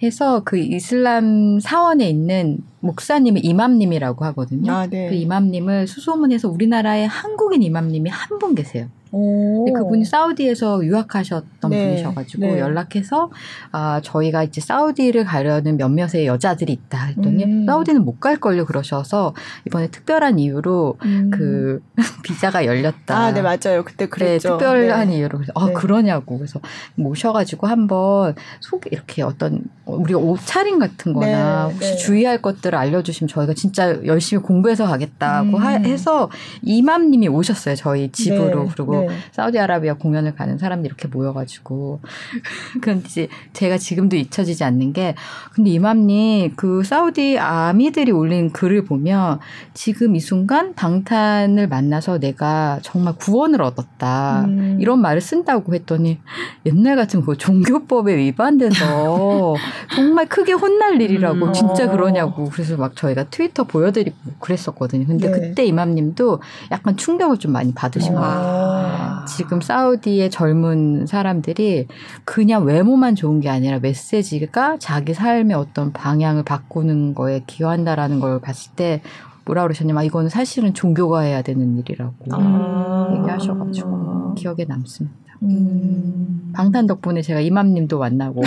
해서 그 이슬람 사원에 있는 목사님을 이맘님이라고 하거든요. 아, 네. 그 이맘님을 수소문해서 우리나라의 한국인 이맘님이 한 분 계세요. 근데 그분이 사우디에서 유학하셨던 네. 분이셔가지고 네. 연락해서 아 저희가 이제 사우디를 가려는 몇몇의 여자들이 있다 했더니 음. 사우디는 못 갈 걸요 그러셔서 이번에 특별한 이유로 음. 그 비자가 열렸다. 아, 네 맞아요. 그때 네, 그랬죠. 네, 특별한 이유로 그래서 아 네. 그러냐고 그래서 모셔가지고 한번 속 이렇게 어떤 우리가 옷차림 같은거나 네, 혹시 주의할 것들을 알려주시면 저희가 진짜 열심히 공부해서 가겠다고 음. 하, 해서 이맘님이 오셨어요 저희 집으로 그리고 네. 사우디아라비아 공연을 가는 사람들이 이렇게 모여가지고 그건 이제 제가 지금도 잊혀지지 않는 게 근데 이맘님 그 사우디 아미들이 올린 글을 보면 지금 이 순간 방탄을 만나서 내가 정말 구원을 얻었다 음. 이런 말을 쓴다고 했더니 옛날 같은 그 종교법에 위반돼서 정말 크게 혼날 일이라고 음. 진짜 그러냐고 그래서 막 저희가 트위터 보여드리고 그랬었거든요. 근데 네. 그때 이맘님도 약간 충격을 좀 많이 받으신 거예요. 지금 사우디의 젊은 사람들이 그냥 외모만 좋은 게 아니라 메시지가 자기 삶의 어떤 방향을 바꾸는 거에 기여한다라는 걸 봤을 때 뭐라 그러셨냐면 아, 이거는 사실은 종교가 해야 되는 일이라고 아~ 얘기하셔가지고 기억에 남습니다. 음. 방탄 덕분에 제가 이맘님도 만나고.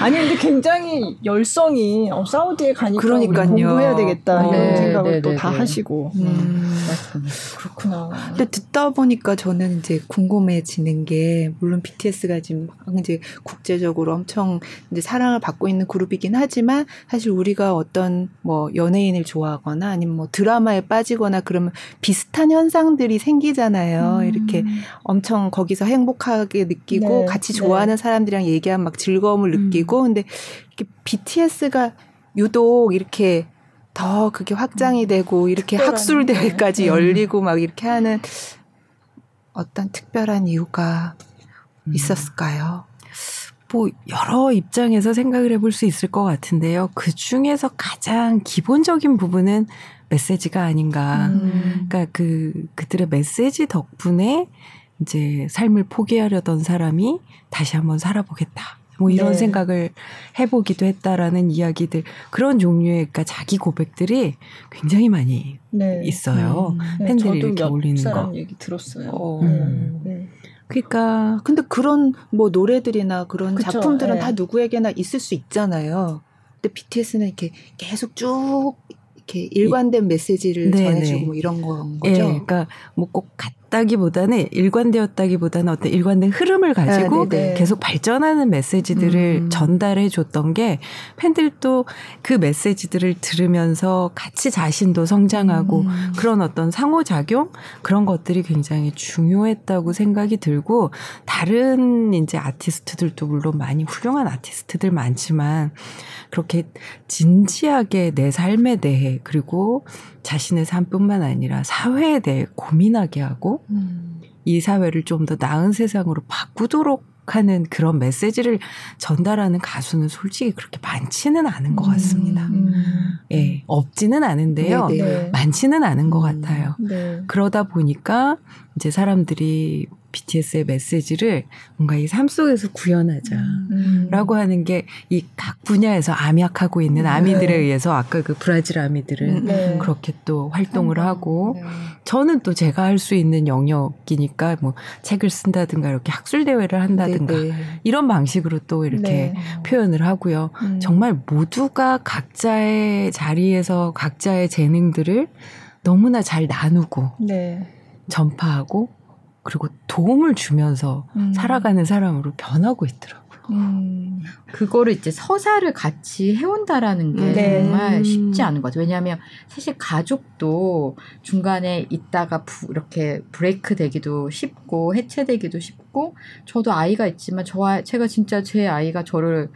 아니 근데 굉장히 열성이 어, 사우디에 가니까 그러니까요. 공부해야 되겠다 네, 이런 생각을 네, 또다 네, 네. 하시고. 음. 음. 그렇구나. 근데 듣다 보니까 저는 이제 궁금해지는 게 물론 BTS가 지금 이제 국제적으로 엄청 이제 사랑을 받고 있는 그룹이긴 하지만 사실 우리가 어떤 뭐 연예인을 좋아하거나 아니면 뭐 드라마에 빠지거나 그러면 비슷한 현상들이 생기잖아요. 음. 이렇게 엄청 엄청 거기서 행복하게 느끼고 네. 같이 네. 좋아하는 네. 사람들이랑 얘기하면 막 즐거움을 음. 느끼고 근데 이렇게 BTS가 유독 이렇게 더 그게 확장이 음. 되고 이렇게 학술 대회까지 네. 열리고 막 이렇게 하는 어떤 특별한 이유가 음. 있었을까요? 뭐 여러 입장에서 생각을 해볼 수 있을 것 같은데요. 그 중에서 가장 기본적인 부분은 메시지가 아닌가. 음. 그러니까 그 그들의 메시지 덕분에 이제 삶을 포기하려던 사람이 다시 한번 살아보겠다. 뭐 이런 네. 생각을 해보기도 했다라는 이야기들 그런 종류의 그러니까 자기 고백들이 굉장히 많이 네. 있어요. 음. 네, 팬들이 이렇게 올리는 거. 얘기 들었어요. 어. 음. 네. 그러니까 근데 그런 뭐 노래들이나 그런 그쵸, 작품들은 네. 다 누구에게나 있을 수 있잖아요. 근데 BTS는 이렇게 계속 쭉 이렇게 일관된 메시지를 네, 전해주고 뭐 이런 건 거죠. 예, 그러니까 뭐 꼭 같다기보다는 일관되었다기보다는 어떤 일관된 흐름을 가지고 아, 계속 발전하는 메시지들을 음. 전달해 줬던 게 팬들도 그 메시지들을 들으면서 같이 자신도 성장하고 음. 그런 어떤 상호작용 그런 것들이 굉장히 중요했다고 생각이 들고 다른 이제 아티스트들도 물론 많이 훌륭한 아티스트들 많지만 그렇게 진지하게 내 삶에 대해 그리고 자신의 삶뿐만 아니라 사회에 대해 고민하게 하고 음. 이 사회를 좀 더 나은 세상으로 바꾸도록 하는 그런 메시지를 전달하는 가수는 솔직히 그렇게 많지는 않은 것 같습니다. 음. 예, 없지는 않은데요. 네네. 네. 많지는 않은 것 음. 같아요. 네. 그러다 보니까 이제 사람들이 BTS의 메시지를 뭔가 이 삶 속에서 구현하자라고 음. 하는 게 이 각 분야에서 암약하고 있는 네. 아미들에 네. 의해서 아까 그 브라질 아미들은 음, 네. 그렇게 또 활동을 하고 네. 저는 또 제가 할 수 있는 영역이니까 뭐 책을 쓴다든가 이렇게 학술 대회를 한다든가 네, 네. 이런 방식으로 또 이렇게 표현을 하고요. 음. 정말 모두가 각자의 자리에서 각자의 재능들을 너무나 잘 나누고 전파하고 그리고 도움을 주면서 음. 살아가는 사람으로 변하고 있더라고요. 음. 그거를 이제 서사를 같이 해온다라는 게 네. 정말 쉽지 않은 거죠. 왜냐하면 사실 가족도 중간에 있다가 부, 이렇게 브레이크 되기도 쉽고 해체되기도 쉽고 저도 아이가 있지만 저 제가 진짜 제 아이가 저를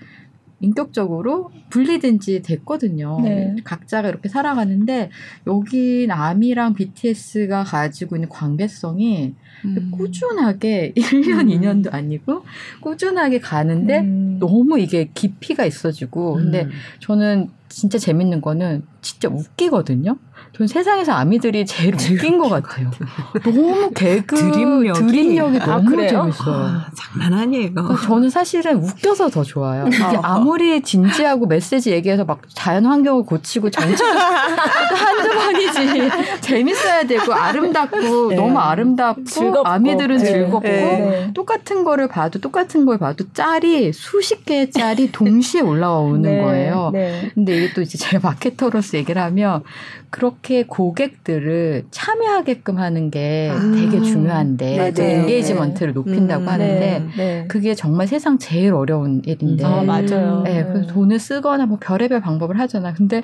인격적으로 분리된 지 됐거든요. 네. 각자가 이렇게 살아가는데 여기 남이랑 BTS가 가지고 있는 관계성이 음. 꾸준하게 1년, 음. 2년도 아니고 꾸준하게 가는데 음. 너무 이게 깊이가 있어지고 근데 음. 저는 진짜 재밌는 거는 진짜 웃기거든요. 전 세상에서 아미들이 제일 웃긴 것 같아요. 너무 개그 드림력이, 드림력이 아, 너무 재밌어요. 아, 장난 아니에요. 그러니까 저는 사실은 웃겨서 더 좋아요. 이게 아무리 진지하고 메시지 얘기해서 막 자연 환경을 고치고 정책 한두 번이지 재밌어야 되고 아름답고 네. 너무 아름답고 즐겁고. 아미들은 네. 즐겁고 네. 똑같은 거를 봐도 똑같은 걸 봐도 짤이 수십 개의 짤이 동시에 올라오는 네. 거예요. 네. 근데 이게 또 이제 제가 마케터로서 얘기를 하면 그렇게 고객들을 참여하게끔 하는 게 아. 되게 중요한데 네, engagement를 높인다고 음, 하는데 네, 네. 그게 정말 세상 제일 어려운 일인데 아, 맞아요. 네, 그래서 돈을 쓰거나 뭐 별의별 방법을 하잖아. 근데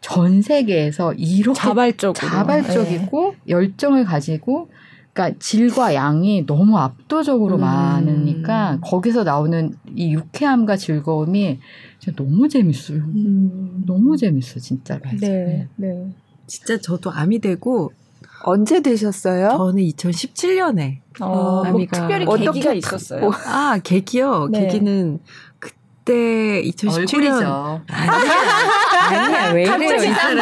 전 세계에서 이렇게 자발적으로 자발적이고 네. 열정을 가지고 그러니까 질과 양이 너무 압도적으로 음. 많으니까 거기서 나오는 이 유쾌함과 즐거움이 진짜 너무 재밌어요. 음. 너무 재밌어 진짜. 네, 네, 네. 진짜 저도 암이 되고 언제 되셨어요? 저는 2017년에 어, 뭐 특별히 계기가 있었어요. 뭐, 아 계기요. 네. 계기는 그때 2017년 아니야 왜 이래요 이 사람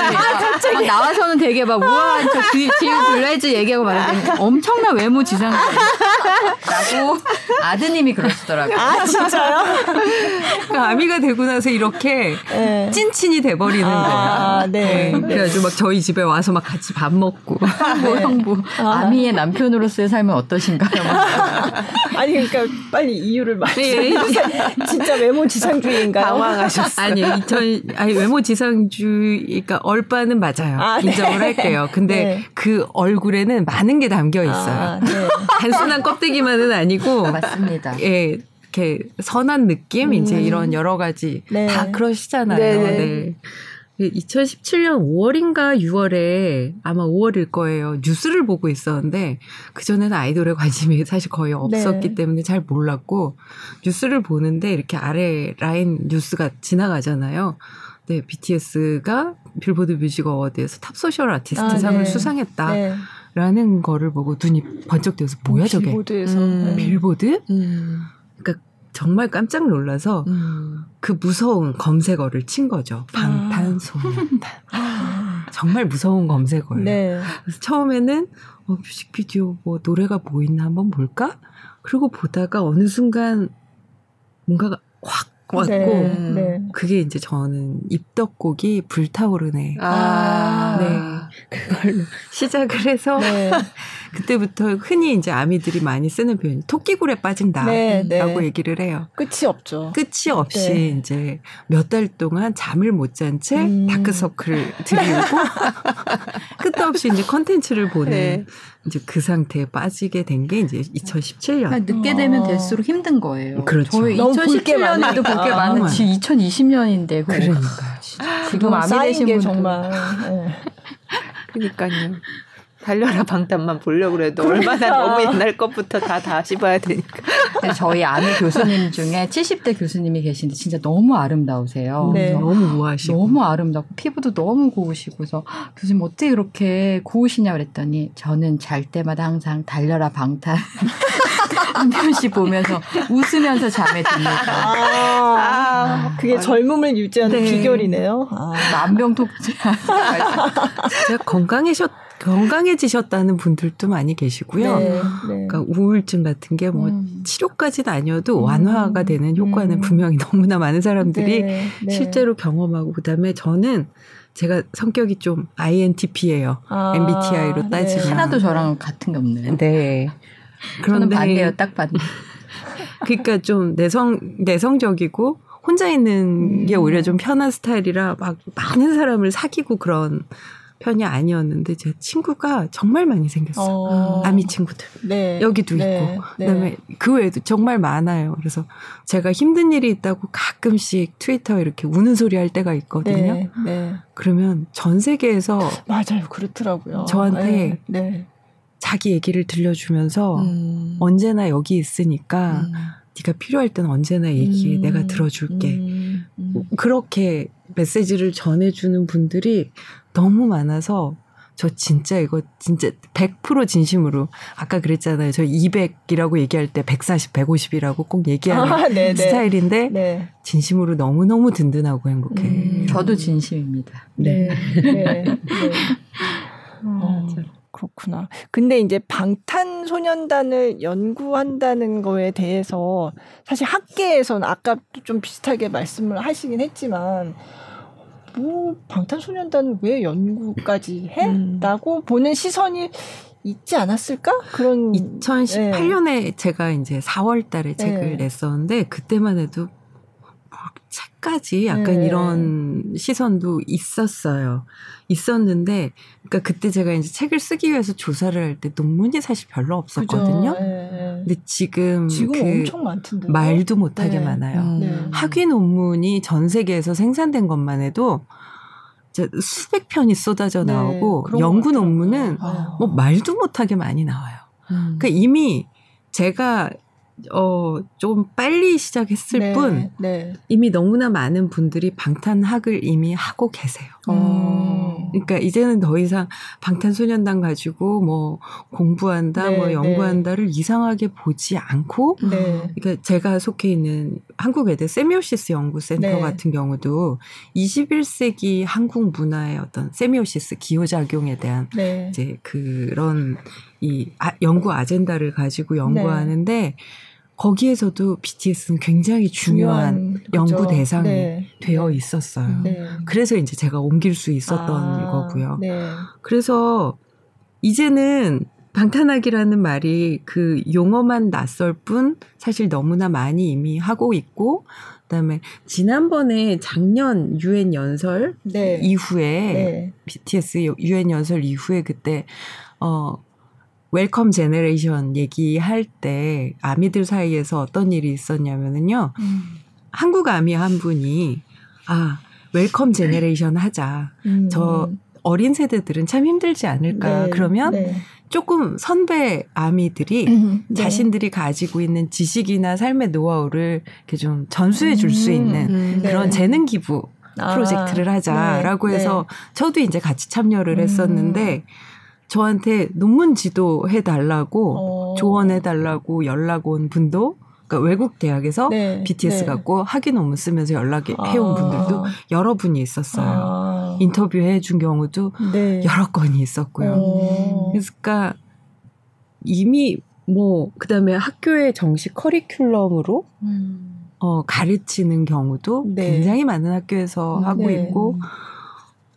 이막 나와서는 되게 막 우아한 저 지금 블레즈 얘기하고 말하더니 엄청난 외모 지상 라고 아드님이 그러시더라고요. 아 진짜요? 그 아미가 되고 나서 이렇게 네. 찐친이 돼버리는 아, 거예요. 네. 네. 그래가지고 막 저희 집에 와서 막 같이 밥 먹고 형부 네. 형부 아. 아미의 남편으로서의 삶은 어떠신가요? 아니 그러니까 빨리 이유를 말씀해 주세요. 진짜 외모 지상주의인가요? 당황하셨어요. 아니 2000 아니 외모 지상주의가 얼빠는 맞아요. 아, 네. 인정을 할게요. 근데 네. 그 얼굴에는 많은 게 담겨 있어요. 아, 네. 단순한 껍데기만은 아니고 맞습니다. 예. 이렇게 선한 느낌 음. 이제 이런 여러 가지 네. 다 그러시잖아요. 네. 네. 2017년 5월인가 6월에 아마 5월일 거예요. 뉴스를 보고 있었는데 그전에는 아이돌에 관심이 사실 거의 없었기 네. 때문에 잘 몰랐고 뉴스를 보는데 이렇게 아래 라인 뉴스가 지나가잖아요. 네, BTS가 Billboard Music Award에서 Top Social Artist 아, 상을 네. 수상했다. 네. 라는 거를 보고 눈이 번쩍 뜨어서 뭐야 저게? 빌보드에서 음. 빌보드? 음. 그러니까 정말 깜짝 놀라서 음. 그 무서운 검색어를 친 거죠. 방탄소년단. 아. 정말 무서운 검색어예요. 네. 그래서 처음에는 어, 뮤직비디오 뭐 노래가 뭐 있나 한번 볼까? 그리고 보다가 어느 순간 뭔가가 확 왔고 네, 네. 그게 이제 저는 입덕곡이 불타오르네. 아. 네. 그걸로 시작을 해서 네. 그때부터 흔히 이제 아미들이 많이 쓰는 표현이 토끼굴에 빠진다라고 네, 네. 얘기를 해요. 끝이 없죠. 끝이 없이 네. 이제 몇 달 동안 잠을 못 잔채 음. 다크서클을 들이우고 끝도 없이 이제 컨텐츠를 보는 네. 이제 그 상태에 빠지게 된 게 이제 2017년. 그러니까 늦게 되면 될수록 힘든 거예요. 그렇죠. 저희 2017년에도 볼게 많은 지금 2020년인데 그러니까 지금 암이 되신 분 정말. 네. 그러니까요. 달려라 방탄만 보려고 그래도 얼마나 너무 옛날 것부터 다 다시 봐야 되니까. 저희 아는 교수님 중에 70대 교수님이 계신데 진짜 너무 아름다우세요. 네. 너무 우아하시고. 너무 아름답고 피부도 너무 고우시고 그래서 교수님 어떻게 이렇게 고우시냐 그랬더니 저는 잘 때마다 항상 달려라 방탄 한편 씨 보면서 웃으면서 잠에 듭니다. 아, 그게 아, 젊음을 유지하는 네. 비결이네요. 아. 만병통치. 진짜 건강해셨 건강해지셨다는 분들도 많이 계시고요. 네, 네. 그러니까 우울증 같은 게뭐 음. 치료까지는 아니어도 음. 완화가 되는 효과는 음. 분명히 너무나 많은 사람들이 네, 네. 실제로 경험하고 그다음에 저는 제가 성격이 좀 INTP예요. 아, MBTI로 네. 따지면 하나도 저랑 같은 게 없네요. 네. 그런데 반대요, 딱 반대. 그러니까 좀 내성 내성적이고 혼자 있는 게 오히려 좀 편한 스타일이라 막 많은 사람을 사귀고 그런 편이 아니었는데 제 친구가 정말 많이 생겼어요. 어. 아미 친구들. 네. 여기도 네. 있고. 네. 그다음에 그 외에도 정말 많아요. 그래서 제가 힘든 일이 있다고 가끔씩 트위터에 이렇게 우는 소리 할 때가 있거든요. 네. 네. 그러면 전 세계에서 맞아요. 그렇더라고요. 저한테. 자기 얘기를 들려주면서 음. 언제나 여기 있으니까 음. 네가 필요할 땐 언제나 얘기해. 음. 내가 들어줄게. 음. 음. 그렇게 메시지를 전해주는 분들이 너무 많아서 저 진짜 이거 진짜 100% 진심으로 아까 그랬잖아요. 저 200이라고 얘기할 때 140, 150이라고 꼭 얘기하는 아, 네, 네. 스타일인데 네. 진심으로 너무너무 든든하고 행복해. 음, 저도 진심입니다. 네. 네. 네. 어, 그렇구나. 근데 이제 방탄소년단을 연구한다는 거에 대해서 사실 학계에서는 아까 좀 비슷하게 말씀을 하시긴 했지만 뭐 방탄소년단 왜 연구까지 해? 음. 라고 보는 시선이 있지 않았을까? 그런 2018년에 네. 제가 이제 4월 달에 책을 네. 냈었는데 그때만 해도 뭐 책까지 약간 네. 이런 시선도 있었어요. 있었는데 그러니까 그때 제가 이제 책을 쓰기 위해서 조사를 할 때 논문이 사실 별로 없었거든요. 네. 근데 지금 지금 그 엄청 많던데 말도 못하게 네. 많아요. 음. 네. 학위 논문이 전 세계에서 생산된 것만 해도 수백 편이 쏟아져 네, 나오고 연구 논문은 아. 뭐 말도 못하게 많이 나와요. 음. 그러니까 이미 제가 어, 좀 빨리 시작했을 네, 뿐, 네. 이미 너무나 많은 분들이 방탄학을 이미 하고 계세요. 음. 그러니까 이제는 더 이상 방탄소년단 가지고 뭐 공부한다, 네, 뭐 연구한다를 네. 이상하게 보지 않고, 네. 그러니까 제가 속해 있는 한국외대 세미오시스 연구센터 네. 같은 경우도 21세기 한국 문화의 어떤 세미오시스 기호작용에 대한 이제 그런 이 아, 연구 아젠다를 가지고 연구하는데 거기에서도 BTS는 굉장히 중요한, 중요한 연구 대상이 네. 되어 있었어요. 네. 그래서 이제 제가 옮길 수 있었던 아, 거고요. 네. 그래서 이제는 방탄하기라는 말이 그 용어만 낯설 뿐 사실 너무나 많이 이미 하고 있고 그다음에 지난번에 작년 유엔 연설 네. 이후에 네. BTS 유엔 연설 이후에 그때 어 Welcome Generation 얘기할 때 아미들 사이에서 어떤 일이 있었냐면은요. 음. 한국 아미 한 분이 아 Welcome Generation 하자. 음. 저 어린 세대들은 참 힘들지 않을까. 네, 그러면 네. 조금 선배 아미들이 음, 네. 자신들이 가지고 있는 지식이나 삶의 노하우를 이렇게 좀 전수해 줄수 음, 있는 음, 그런 네. 재능 기부 아, 프로젝트를 하자라고 네, 해서 네. 저도 이제 같이 참여를 했었는데 저한테 논문 지도 해 달라고 어. 조언해 달라고 연락 온 분도 그러니까 외국 대학에서 네, BTS 네. 갖고 학위 논문 쓰면서 연락해 아. 온 분들도 여러 분이 있었어요. 아. 인터뷰해 준 경우도 네. 여러 건이 있었고요. 어. 그러니까 이미 뭐 그다음에 학교의 정식 커리큘럼으로 음. 어 가르치는 경우도 네. 굉장히 많은 학교에서 하고 네. 있고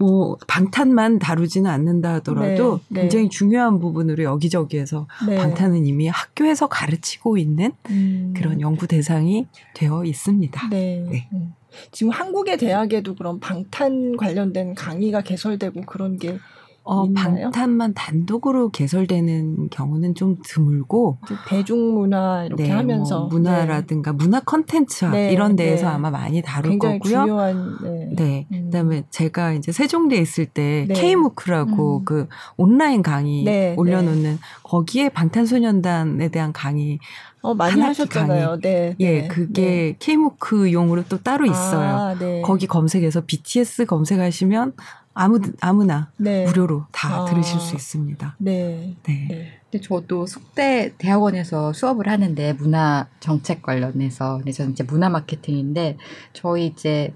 뭐 방탄만 다루지는 않는다 하더라도 네, 네. 굉장히 중요한 부분으로 여기저기에서 네. 방탄은 이미 학교에서 가르치고 있는 음. 그런 연구 대상이 되어 있습니다. 네. 네. 음. 지금 한국의 대학에도 그런 방탄 관련된 강의가 개설되고 그런 게 어, 방탄만 단독으로 개설되는 경우는 좀 드물고 대중문화 이렇게 네, 뭐 하면서 뭐 문화라든가 네. 문화 컨텐츠 네, 이런 데에서 네. 아마 많이 다룰 거고요. 중요한 네. 네. 음. 그다음에 제가 이제 세종대에 있을 때 네. K무크라고 음. 그 온라인 강의 네, 올려놓는 거기에 방탄소년단에 대한 강의 어, 많이 하셨잖아요. 네. 예, 네, 그게 네. K무크용으로 또 따로 있어요. 아, 네. 거기 검색해서 BTS 검색하시면 아무 아무나 네. 무료로 다 아. 들으실 수 있습니다. 네. 네. 네. 근데 저도 숙대 대학원에서 수업을 하는데 문화 정책 관련해서 근데 저는 이제 문화 마케팅인데 저희 이제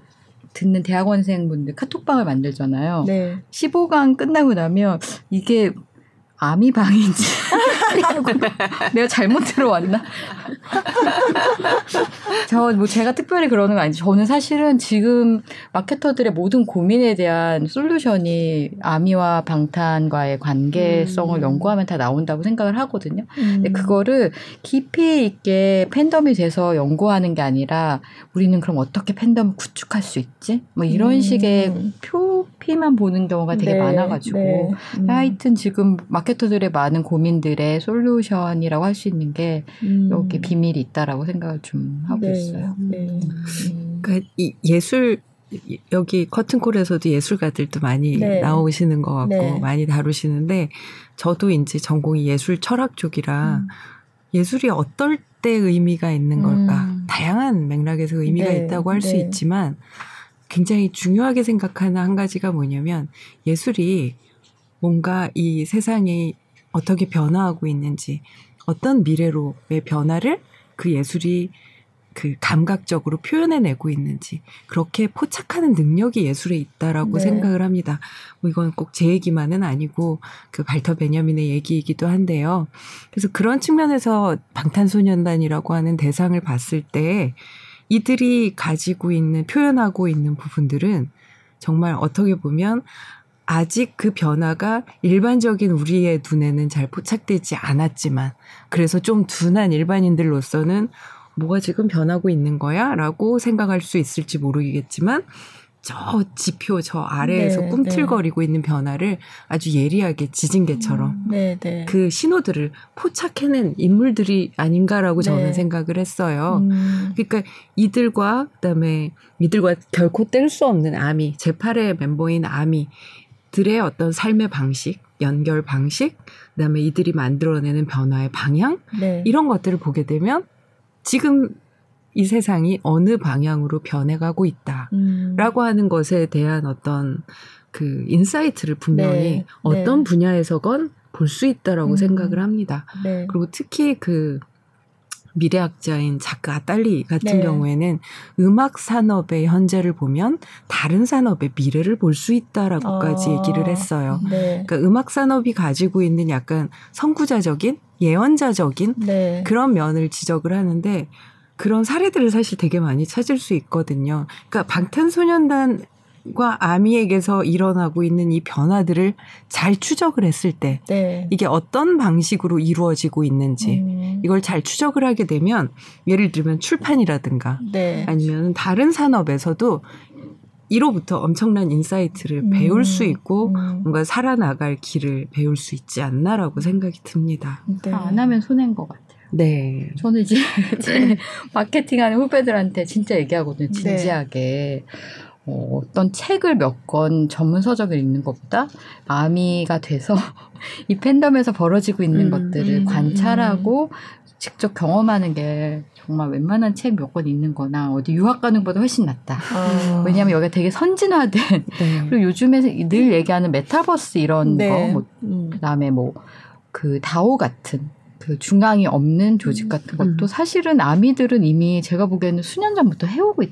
듣는 대학원생분들 카톡방을 만들잖아요. 네. 15강 끝나고 나면 이게 아미 방인지 내가 잘못 들어왔나? 저 뭐 제가 특별히 그러는 거 아니지. 저는 사실은 지금 마케터들의 모든 고민에 대한 솔루션이 아미와 방탄과의 관계성을 음. 연구하면 다 나온다고 생각을 하거든요. 음. 근데 그거를 깊이 있게 팬덤이 돼서 연구하는 게 아니라 우리는 그럼 어떻게 팬덤을 구축할 수 있지? 뭐 이런 음. 식의 표피만 보는 경우가 되게 네. 많아가지고 네. 음. 하여튼 지금 마케터들의 많은 고민들의 솔루션이라고 할 수 있는 게 음. 여기 비밀이 있다라고 생각을 좀 하고 네. 있어요. 네. 음. 그러니까 이 예술 여기 커튼콜에서도 예술가들도 많이 네. 나오시는 것 같고 네. 많이 다루시는데 저도 이제 전공이 예술 철학 쪽이라 음. 예술이 어떨 때 의미가 있는 걸까 음. 다양한 맥락에서 의미가 네. 있다고 할 수 있지만 굉장히 중요하게 생각하는 한 가지가 뭐냐면 예술이 뭔가 이 세상이 어떻게 변화하고 있는지 어떤 미래로의 변화를 그 예술이 그 감각적으로 표현해내고 있는지 그렇게 포착하는 능력이 예술에 있다라고 네. 생각을 합니다. 뭐 이건 꼭 제 얘기만은 아니고 그 발터 베냐민의 얘기이기도 한데요. 그래서 그런 측면에서 방탄소년단이라고 하는 대상을 봤을 때 이들이 가지고 있는 표현하고 있는 부분들은 정말 어떻게 보면 아직 그 변화가 일반적인 우리의 눈에는 잘 포착되지 않았지만 그래서 좀 둔한 일반인들로서는 뭐가 지금 변하고 있는 거야? 라고 생각할 수 있을지 모르겠지만 저 지표 저 아래에서 네, 꿈틀거리고 네. 있는 변화를 아주 예리하게 지진개처럼 음, 네, 네. 그 신호들을 포착해낸 인물들이 아닌가라고 네. 저는 생각을 했어요. 음. 그러니까 이들과 그다음에 이들과 결코 뗄 수 없는 아미 제8의 멤버인 아미 들의 어떤 삶의 방식, 연결 방식, 그다음에 이들이 만들어내는 변화의 방향 네. 이런 것들을 보게 되면 지금 이 세상이 어느 방향으로 변해가고 있다라고 음. 하는 것에 대한 어떤 그 insight를 분명히 네. 어떤 네. 분야에서건 볼 수 있다라고 음. 생각을 합니다. 네. 그리고 특히 그 미래학자인 자크 아탈리 같은 네. 경우에는 음악 산업의 현재를 보면 다른 산업의 미래를 볼 수 있다라고까지 어. 얘기를 했어요. 네. 그러니까 음악 산업이 가지고 있는 약간 선구자적인 예언자적인 네. 그런 면을 지적을 하는데 그런 사례들을 사실 되게 많이 찾을 수 있거든요. 그러니까 방탄소년단 과 아미에게서 일어나고 있는 이 변화들을 잘 추적을 했을 때 네. 이게 어떤 방식으로 이루어지고 있는지 음. 이걸 잘 추적을 하게 되면 예를 들면 출판이라든가 네. 아니면 다른 산업에서도 이로부터 엄청난 insight를 음. 배울 수 있고 음. 뭔가 살아나갈 길을 배울 수 있지 않나라고 생각이 듭니다. 네. 안 하면 손해인 것 같아요. 네. 저는 이제 제 마케팅하는 후배들한테 진짜 얘기하거든요. 네. 진지하게. 네. 어, 어떤 책을 몇 권 전문 서적을 읽는 것보다 아미가 돼서 이 팬덤에서 벌어지고 있는 음, 것들을 음, 음, 관찰하고 직접 경험하는 게 정말 웬만한 책 몇 권 읽는 거나 어디 유학 가는 것보다 훨씬 낫다. 어. 왜냐하면 여기가 되게 선진화된 네. 그리고 요즘에 늘 얘기하는 메타버스 이런 네. 거, 뭐, 음. 그다음에 뭐 그 다오 같은 그 중앙이 없는 조직 같은 것도 음. 사실은 아미들은 이미 제가 보기에는 수년 전부터 해오고 있,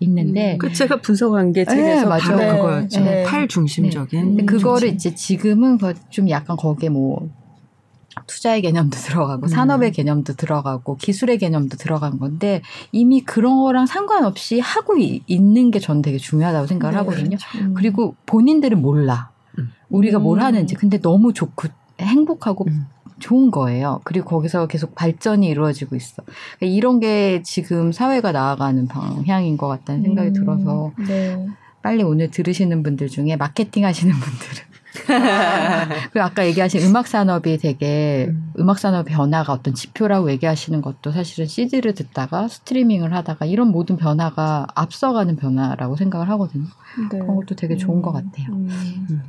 있는데 음. 그 제가 분석한 게 책에서 네, 바로 네, 그거였죠. 네. 팔 중심적인. 네. 그거를 이제 지금은 좀 약간 거기에 뭐 투자의 개념도 들어가고 음. 산업의 개념도 들어가고 기술의 개념도 들어간 건데 이미 그런 거랑 상관없이 하고 이, 있는 게 저는 되게 중요하다고 생각을 네, 하거든요. 그렇죠. 그리고 본인들은 몰라. 음. 우리가 뭘 하는지. 근데 너무 좋고 행복하고 음. 좋은 거예요. 그리고 거기서 계속 발전이 이루어지고 있어. 그러니까 이런 게 지금 사회가 나아가는 방향인 것 같다는 생각이 음, 들어서 네. 빨리 오늘 들으시는 분들 중에 마케팅 하시는 분들은 그리고 아까 얘기하신 음악 산업이 되게 음. 악 산업 변화가 어떤 지표라고 얘기하시는 것도 사실은 CD를 듣다가 스트리밍을 하다가 이런 모든 변화가 앞서가는 변화라고 생각을 하거든요. 네. 그런 것도 되게 좋은 음. 것 같아요. 음.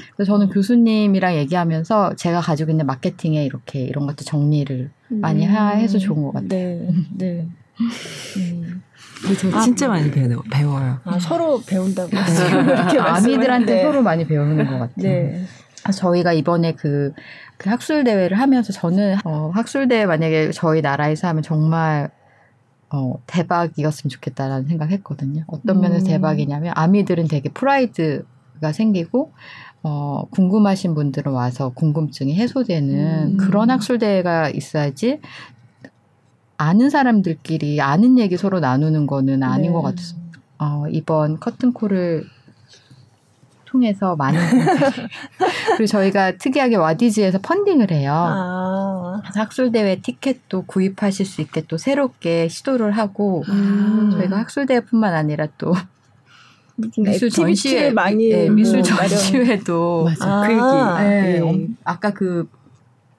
음. 그래서 저는 교수님이랑 얘기하면서 제가 가지고 있는 마케팅에 이렇게 이런 것도 정리를 많이 음. 해서 좋은 것 같아요. 네. 네. 음. 저 아, 진짜 많이 배워, 배워요. 아, 서로 배운다고. 네. 아미들한테 서로 많이 배우는 것 같아요. 네. 저희가 이번에 그, 그 학술 대회를 하면서 저는 어, 학술 대회 만약에 저희 나라에서 하면 정말 어, 대박이었으면 좋겠다라는 생각했거든요. 어떤 음. 면에서 대박이냐면 아미들은 되게 프라이드 가 생기고 어, 궁금하신 분들은 와서 궁금증이 해소되는 음. 그런 학술 대회가 있어야지 아는 사람들끼리 아는 얘기 서로 나누는 거는 아닌 네. 것 같아서 어, 이번 커튼콜을 통해서 많은 분들이 그리고 저희가 특이하게 와디즈에서 funding을 해요. 아. 학술 대회 티켓도 구입하실 수 있게 또 새롭게 시도를 하고 음. 저희가 학술 대회뿐만 아니라 또 미술 전시회 많이 네, 미술 전시회도 맞아. 그 아, 네, 네. 아까 그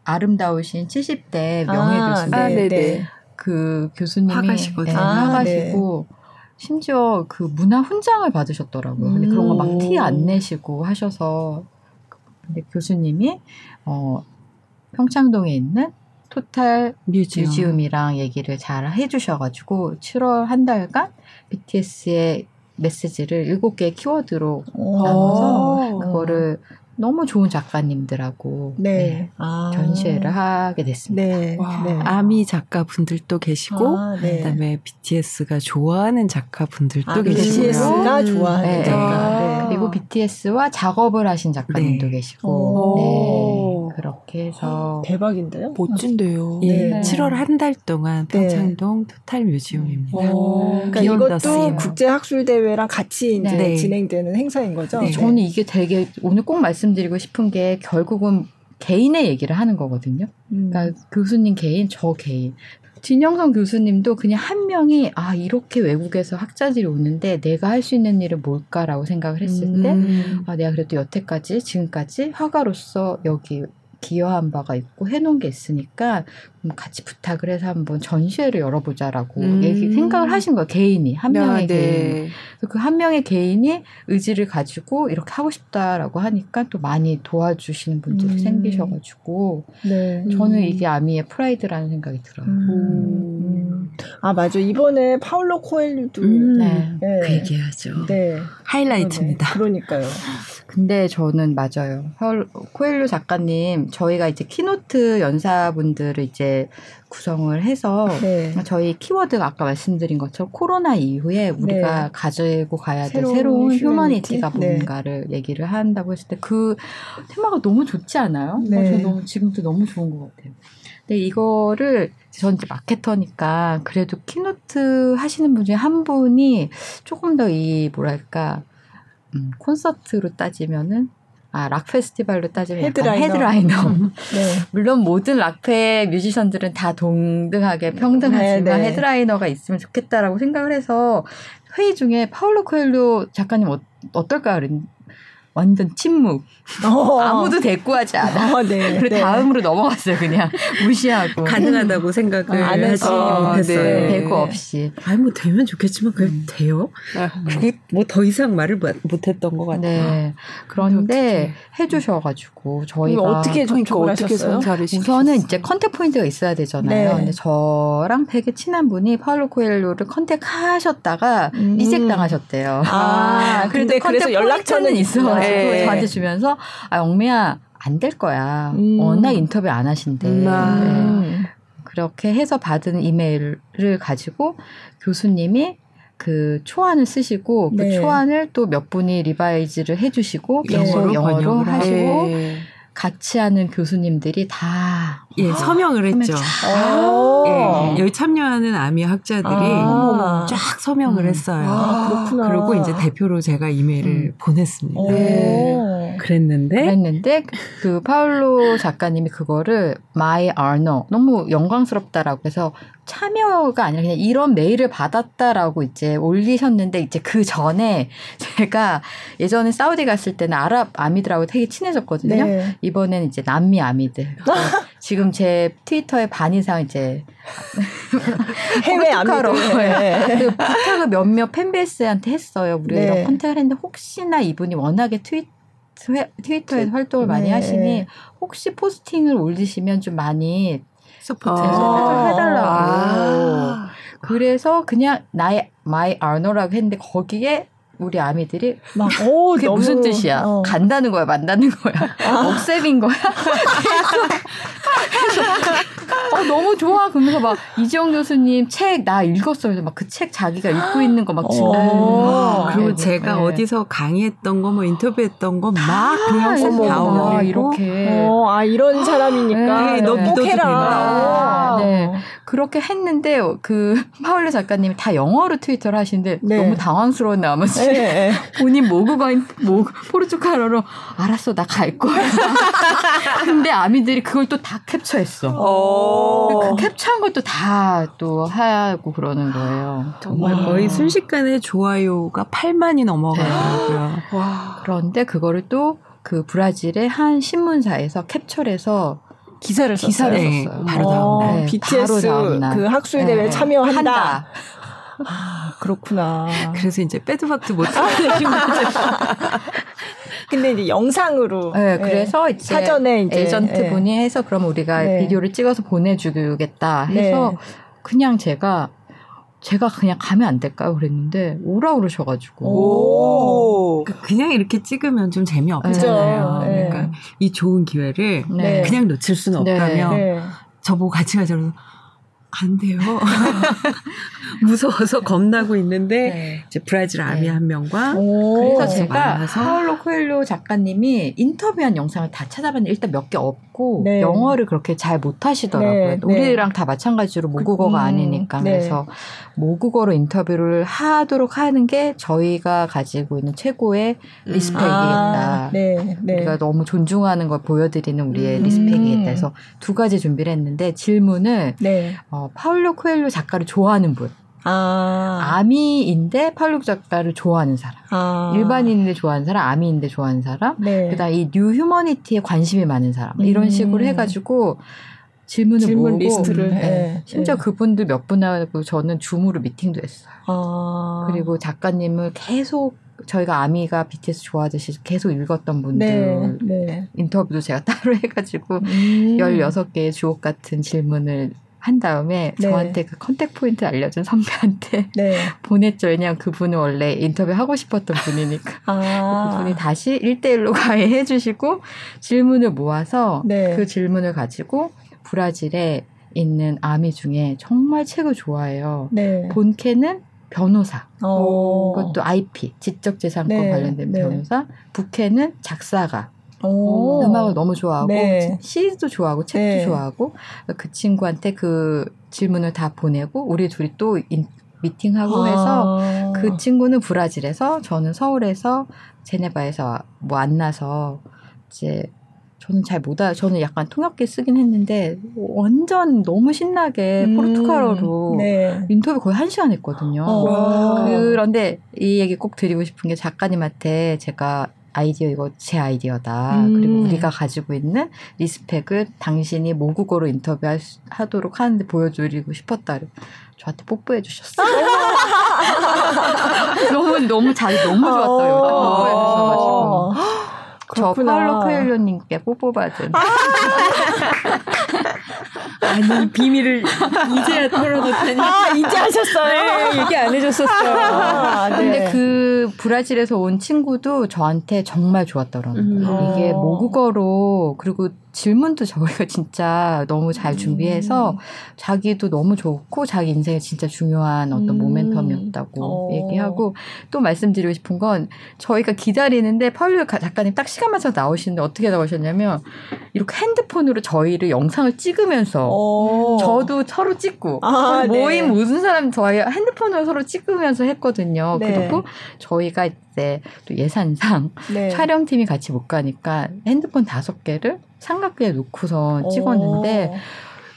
아름다우신 70대 명예 아, 교수님 아, 네네. 그 교수님이 화가시거든요. 네, 화가시고 네. 심지어 그 문화 훈장을 받으셨더라고요. 근데 그런 거 막 티 안 내시고 하셔서 근데 교수님이 어 평창동에 있는 토탈 뮤지엄. 뮤지엄이랑 얘기를 잘 해주셔가지고 7월 한 달간 BTS의 메시지를 일곱 개의 키워드로 나눠서 그거를 너무 좋은 작가님들하고 네. 네. 아. 전시회를 하게 됐습니다. 네. 네. 아미 작가분들도 계시고 아, 네. 그다음에 BTS가 좋아하는 작가분들도 아, 계시고 BTS가 음. 좋아하는 네. 작가 네. 그리고 BTS와 작업을 하신 작가님도 계시고 그렇게 해서 대박인데요? 멋진데요. 예, 7월 한 달 동안 평창동 토탈 뮤지엄입니다. 그러니까 이것도 국제 학술 대회랑 같이 이제 진행되는 행사인 거죠. 저는 이게 되게 오늘 꼭 말씀 말씀드리고 싶은 게 결국은 개인의 얘기를 하는 거거든요. 음. 그러니까 교수님 개인, 저 개인. 진영성 교수님도 그냥 한 명이 아 이렇게 외국에서 학자들이 오는데 내가 할 수 있는 일은 뭘까라고 생각을 했을 때 음. 아, 내가 그래도 여태까지 지금까지 화가로서 여기 기여한 바가 있고 해놓은 게 있으니까 같이 부탁을 해서 한번 전시회를 열어보자라고 음. 얘기 생각을 하신 거예요 개인이 한 명의 야, 네. 개인 그 한 명의 개인이 의지를 가지고 이렇게 하고 싶다라고 하니까 또 많이 도와주시는 분들이 음. 생기셔가지고 네. 저는 음. 이게 아미의 프라이드라는 생각이 들어요. 음. 음. 아 맞아 이번에 파울로 코엘류도 네. 네. 그 얘기하죠. 네. 하이라이트입니다. 그러니까요. 근데 저는 맞아요. 코엘료 작가님 저희가 이제 keynote 연사분들을 이제 구성을 해서 네. 저희 키워드가 아까 말씀드린 것처럼 코로나 이후에 우리가 네. 가지고 가야 될 새로운, 새로운 휴머니티가 네. 뭔가를 얘기를 한다고 했을 때 그 테마가 너무 좋지 않아요? 네. 어, 저 너무 지금도 너무 좋은 것 같아요. 근데 이거를 전 이제 marketer니까 그래도 keynote 하시는 분 중에 한 분이 조금 더 이 뭐랄까 음, 콘서트로 따지면은 아, 락 페스티벌로 따지면 headliner. headliner. 음, 네. 물론 모든 락페 뮤지션들은 다 동등하게 평등하지만 네, 네. headliner가 있으면 좋겠다라고 생각을 해서 회의 중에 파울로 코엘료 작가님 어, 그랬 완전 침묵. 어. 아무도 대꾸하지 않아. 어, 네, 그리고 네. 다음으로 넘어갔어요. 그냥 무시하고. 가능하다고 생각을 안 하지 못했어요. 네. 대꾸 없이. 아니 뭐 되면 좋겠지만 그게 음. 돼요? 그게 뭐 더 이상 말을 못했던 것 같아요. 네. 그런데 해주셔가지고 저희가 어떻게 그러니까 어떻게 선사를 우선은 이제 contact point가 있어야 되잖아요. 네. 근데 저랑 되게 친한 분이 파울로 코엘료를 contact하셨다가 음. reject 당하셨대요. 아, 근데 그래서 연락처는 있어. 가지고 네. 저한테 주면서 아 영미야 안 될 거야. 음. 워낙 인터뷰 안 하신대. 음. 네. 그렇게 해서 받은 이메일을 가지고 교수님이 그 초안을 쓰시고 그 네. 그 초안을 또 몇 분이 revise를 해주시고 계속 영어로 하시고 네. 같이 하는 교수님들이 다 예, 서명을 했죠. 예, 여기 참여하는 아미 학자들이 아~ 쫙 서명을 음. 했어요. 아, 그렇구나. 그리고 이제 대표로 제가 이메일을 음. 보냈습니다. 네. 그랬는데 그랬는데 그 파울로 작가님이 그거를 my honor 너무 영광스럽다라고 해서 참여가 아니라 그냥 이런 메일을 받았다라고 이제 올리셨는데 이제 그 전에 제가 예전에 사우디 갔을 때는 아랍 아미들하고 되게 친해졌거든요. 네. 이번엔 이제 남미 아미들. 지금 제 트위터의 반 이상 이제 해외 아미들 네. 그 부탁을 몇몇 fanbase한테 했어요. 우리가 네. contact을 했는데 혹시나 이분이 워낙에 트위 트위터에 서 활동을 많이 네. 하시니 혹시 posting을 올리시면 좀 많이 support 아~ 해달라고. 아~ 그래서 그냥 나의 my honor라고 했는데 거기에 우리 아미들이 막 오, 그게 너무, 무슨 뜻이야? 어. 간다는 거야, 만다는 거야, 아. accept인 거야. 어, 너무 좋아. 그러면서 막 이지영 교수님 책 나 읽었어요. 그래서 막 그 책 자기가 읽고 있는 거 막 증거. 어. 그리고 네, 제가 네. 어디서 강의했던 거 뭐 인터뷰했던 거막그 영상 나오고 이렇게. 어, 아 이런 사람이니까 네, 너 믿어도 된다. 네. 그렇게 했는데 그 파울레 작가님이 다 영어로 트위터를 하시는데 네. 너무 당황스러운 나머지 네. 본인 모국어인 모 포르투갈어로 알았어 나 갈 거야. 근데 아미들이 그걸 또 다 캡처했어. 그 캡처한 것도 다 또 하고 그러는 거예요. 정말 와. 거의 순식간에 좋아요가 8만이 넘어가더라고요. 네. 그런데 그거를 또 그 브라질의 한 신문사에서 캡처해서 기사를 기사를 썼어요. 썼어요. 바로 다음 날. 네, BTS 그 학술 대회 네, 참여한다. 한다. 아, 그렇구나. 그래서 이제 빼도 박도 못하는 근데 이제 영상으로. 네, 그래서 이제 사전에 이제 에이전트 분이 해서 그럼 우리가 네. 비디오를 찍어서 보내주겠다 해서 네. 그냥 제가 제가 그냥 가면 안 될까요? 그랬는데 오라 그러셔가지고. 오. 그러니까 그냥 이렇게 찍으면 좀 재미없잖아요. 네. 그러니까 이 좋은 기회를 네. 그냥 놓칠 수는 없다며 네. 저보고 같이 가자고 안 돼요. 무서워서 겁나고 있는데 네. 이제 브라질 아미 네. 한 명과 그래서 제가. 파울로 코엘로 작가님이 인터뷰한 영상을 다 찾아봤는데 일단 몇 개 없 고 네. 영어를 그렇게 잘 못하시더라고요. 네. 네. 우리랑 다 마찬가지로 모국어가 그, 음, 아니니까 네. 그래서 모국어로 인터뷰를 하도록 하는 게 저희가 가지고 있는 최고의 음. respect이겠다. 아, 우리가 너무 존중하는 걸 보여드리는 우리의 음. respect이겠다. 해서 두 가지 준비를 했는데 질문을 어, 파울로 코엘료 작가를 좋아하는 분. 아. 아미인데 파울로 작가를 좋아하는 사람. 아. 일반인인데 좋아하는 사람, 아미인데 좋아하는 사람. 네. 그다음 이 new humanity에 관심이 많은 사람. 이런 음. 식으로 해가지고 질문을 질문 모으고 리스트를 네. 네. 심지어 네. 그분들 몇 분하고 저는 줌으로 미팅도 했어요. 아. 그리고 작가님을 계속 저희가 아미가 BTS 좋아하듯이 계속 읽었던 분들 네, 네. 인터뷰도 제가 따로 해가지고 음. 16개의 주옥 같은 질문을 한 다음에 네. 저한테 그 contact point 알려준 선배한테 네. 보냈죠. 왜냐하면 그분은 원래 인터뷰 하고 싶었던 분이니까. 아. 그분이 다시 1대1로 가해해 주시고 질문을 모아서 네. 그 질문을 가지고 브라질에 있는 아미 중에 정말 책을 좋아해요. 네. 본캐는 변호사. 오. 어. 그것도 IP, 지적재산권 네. 관련된 네. 변호사. 부캐는 작사가. 오. 음악을 너무 좋아하고 네. 시도 좋아하고 책도 네. 좋아하고 그 친구한테 그 질문을 다 보내고 우리 둘이 또 인, 미팅하고 아. 해서 그 친구는 브라질에서 저는 서울에서 제네바에서 뭐 만나서 이제 저는 잘 못 알아. 저는 약간 통역기 쓰긴 했는데 완전 너무 신나게 음, 포르투갈어로 네. 인터뷰 거의 한 시간 했거든요. 어. 그런데 이 얘기 꼭 드리고 싶은 게 작가님한테 제가 아이디어 이거 제 아이디어다. 음. 그리고 우리가 가지고 있는 respect를 당신이 모국어로 인터뷰하도록 하는데 보여드리고 싶었다. 저한테 뽀뽀해 주셨어요. 너무 너무 잘 너무 좋았어요. 어. 뽀뽀해 주셔가지고. 저 팔로 코엘로님께 뽀뽀 받은. 아. 아니 비밀을 이제야 털어놓다니. 아 이제 하셨어요. 네, 얘기 안 해줬었어요. 아, 네. 근데 그 브라질에서 온 친구도 저한테 정말 좋았더라고요. 음. 이게 모국어로 그리고 질문도 저희가 진짜 너무 잘 준비해서 음. 자기도 너무 좋고 자기 인생에 진짜 중요한 어떤 음. 모멘텀이었다고 어. 얘기하고 또 말씀드리고 싶은 건 저희가 기다리는데 파울로 작가님 딱 시간 맞춰서 나오시는데 어떻게 나오셨냐면 이렇게 핸드폰으로 저희를 영상을 찍으면서 어. 저도 서로 찍고 아, 모임 네. 무슨 사람 저희 핸드폰으로 서로 찍으면서 했거든요. 네. 그리고 저희가 이제 또 예산상 네. 촬영팀이 같이 못 가니까 핸드폰 다섯 개를 삼각대에 놓고서 찍었는데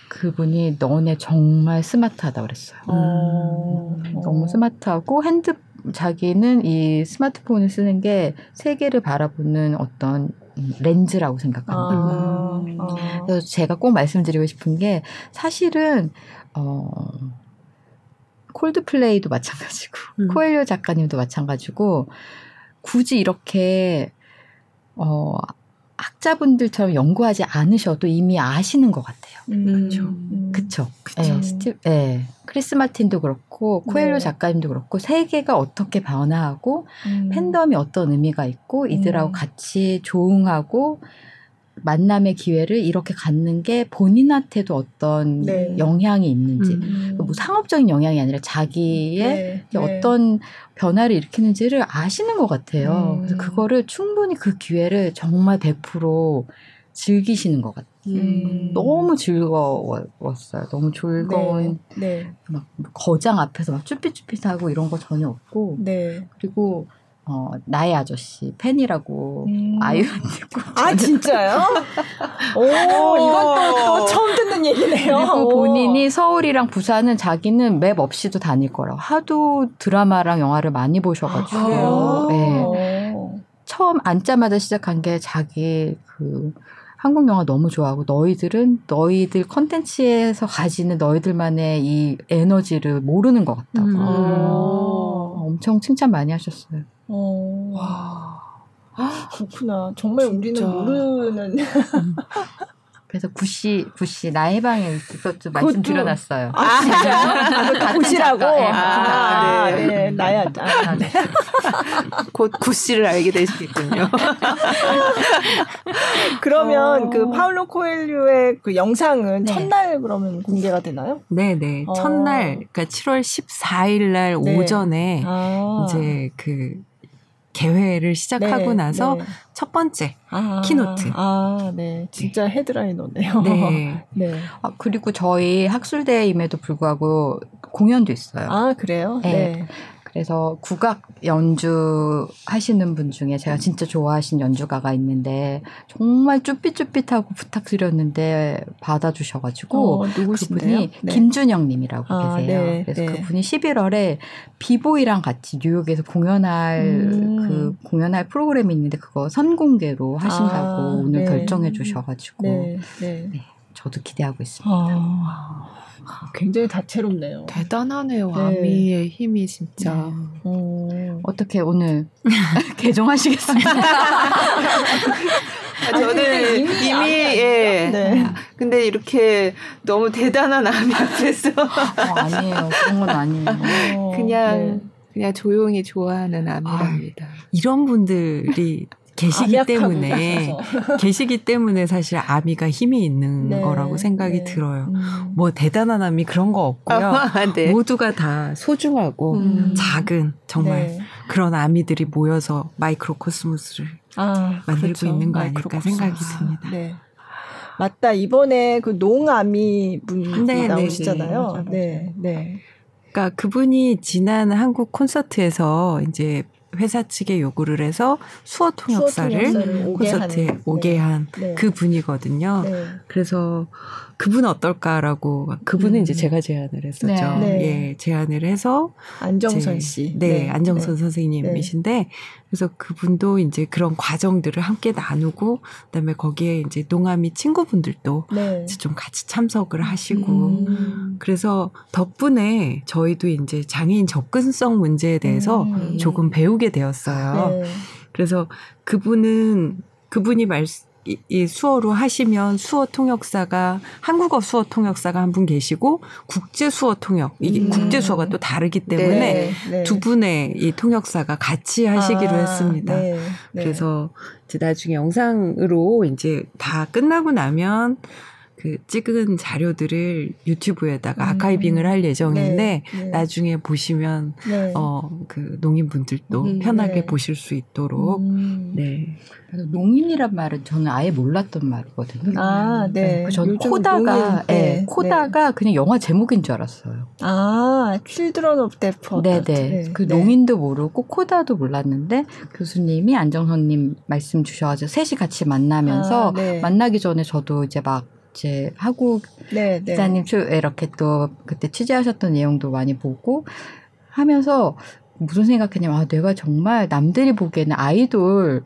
그분이 너네 정말 스마트하다 그랬어요. 음. 너무 스마트하고 핸드 자기는 이 스마트폰을 쓰는 게 세계를 바라보는 어떤 렌즈라고 생각합니다. 아. 음. 그래서 제가 꼭 말씀드리고 싶은 게 사실은 어 콜드플레이도 마찬가지고 음. 코엘료 작가님도 마찬가지고 굳이 이렇게 어 학자분들처럼 연구하지 않으셔도 이미 아시는 것 같아요. 음, 그렇죠. 음. 그쵸. 그쵸. 네, 스티, 네. 크리스 마틴도 그렇고 코엘로 네. 작가님도 그렇고 세계가 어떻게 변화하고 음. 팬덤이 어떤 의미가 있고 이들하고 음. 같이 조응하고 만남의 기회를 이렇게 갖는 게 본인한테도 어떤 네. 영향이 있는지 음. 뭐 상업적인 영향이 아니라 자기의 네. 네. 어떤 변화를 일으키는지를 아시는 것 같아요. 음. 그래서 그거를 충분히 그 기회를 정말 100% 즐기시는 것 같아요. 음. 너무 즐거웠어요. 너무 즐거운 네. 네. 막 거장 앞에서 막 쭈삣쭈삣하고 이런 거 전혀 없고 네. 그리고 어, 나의 아저씨 팬이라고 음. 아이한테 아 진짜요? 오 이건 또, 또 처음 듣는 얘기네요. 그리고 본인이 서울이랑 부산은 자기는 맵 없이도 다닐 거라고 하도 드라마랑 영화를 많이 보셔가지고 아, 네. 처음 앉자마자 시작한 게 자기 그 한국 영화 너무 좋아하고 너희들은 너희들 컨텐츠에서 가지는 너희들만의 이 에너지를 모르는 것 같다고 음. 엄청 칭찬 많이 하셨어요. 어. 와. 그렇구나. 정말 진짜. 우리는 모르는. 그래서 구씨 구씨 나의 방에 그것도 말씀드려놨어요. 아, 진짜? 구씨라고. 네, 아, 네, 네, 나야. 아, 네. 곧 구씨를 알게 되시겠군요. 그러면 어. 그 파울로 코엘류의 그 영상은 네. 첫날 그러면 공개가 되나요? 네, 네. 어. 첫날 그러니까 7월 14일 날 네. 오전에 아. 이제 그 개회를 시작하고 네, 나서 네. 첫 번째 아, keynote. 아, 네. 진짜 headliner네요. 네. 네. 아, 그리고 저희 학술대회임에도 불구하고 공연도 있어요. 아, 그래요? 네. 네. 그래서 국악 연주 하시는 분 중에 제가 진짜 좋아하신 연주가가 있는데 정말 쭈삣쭈삣하고 부탁드렸는데 받아주셔가지고 어, 그분이 네. 김준영 님이라고 아, 계세요. 네, 그래서 네. 그분이 11월에 비보이랑 같이 뉴욕에서 공연할 음. 그 공연할 프로그램이 있는데 그거 선공개로 하신다고 아, 오늘 네. 결정해 주셔가지고 네, 네. 저도 기대하고 있습니다. 아. 굉장히 다채롭네요. 대단하네요. 네. 아미의 힘이 진짜. 네. 어. 어떻게 오늘 개종하시겠습니다. 아, 저는 이미, 이미 예. 네. 근데 이렇게 너무 대단한 아미 앞에서 어, 아니에요. 그런 건 아니에요. 그냥 네. 그냥 조용히 좋아하는 아미랍니다. 아, 이런 분들이 계시기 때문에 계시기 때문에 사실 아미가 힘이 있는 네, 거라고 생각이 네. 들어요. 음. 뭐 대단한 아미 그런 거 없고요. 아, 네. 모두가 다 소중하고 음. 작은 정말 네. 그런 아미들이 모여서 microcosmos를 아, 만들고 그렇죠. 있는 거 아닐까 생각이 듭니다. 네. 맞다. 이번에 그 농아미 분이 네, 네, 나오시잖아요. 네, 네. 그러니까 그분이 지난 한국 콘서트에서 이제 회사 측에 요구를 해서 수어 통역사를 콘서트에 오게 한그 네. 네. 분이거든요. 네. 그래서 그분 어떨까라고 그분은 음. 이제 제가 제안을 했었죠. 네. 예, 제안을 해서 안정선 씨. 네, 네. 안정선 네. 선생님이신데 그래서 그분도 이제 그런 과정들을 함께 나누고 그다음에 거기에 이제 농아미 친구분들도 이제 좀 같이 참석을 하시고 음. 그래서 덕분에 저희도 이제 장애인 접근성 문제에 대해서 음. 조금 배우게 되었어요. 그래서 그분은 그분이 말씀 이, 이 수어로 하시면 수어 통역사가 한국어 수어 통역사가 한 분 계시고 국제 수어 통역 이게 음. 국제 수어가 또 다르기 때문에 네, 네. 두 분의 이 통역사가 같이 하시기로 아, 했습니다. 네, 네. 그래서 이제 나중에 영상으로 이제 다 끝나고 나면 그 찍은 자료들을 유튜브에다가 음. archiving을 할 예정인데 네, 네. 나중에 보시면 네. 어 그 농인분들도 음, 편하게 네. 보실 수 있도록 음. 네. 농인이란 말은 저는 아예 몰랐던 말이거든요. 아, 네. 네. 저는 코다가 네, 네, 코다가 그냥 영화 제목인 줄 알았어요. 아, children of deaf a. 네, 네. 그 농인도 모르고 코다도 몰랐는데 교수님이 안정선님 말씀 주셔가지고 셋이 같이 만나면서 아, 만나기 전에 저도 이제 막 이제 하고 네, 네. 기자님 네. 이렇게 또 그때 취재하셨던 내용도 많이 보고 하면서 무슨 생각했냐면 아 내가 정말 남들이 보기에는 아이돌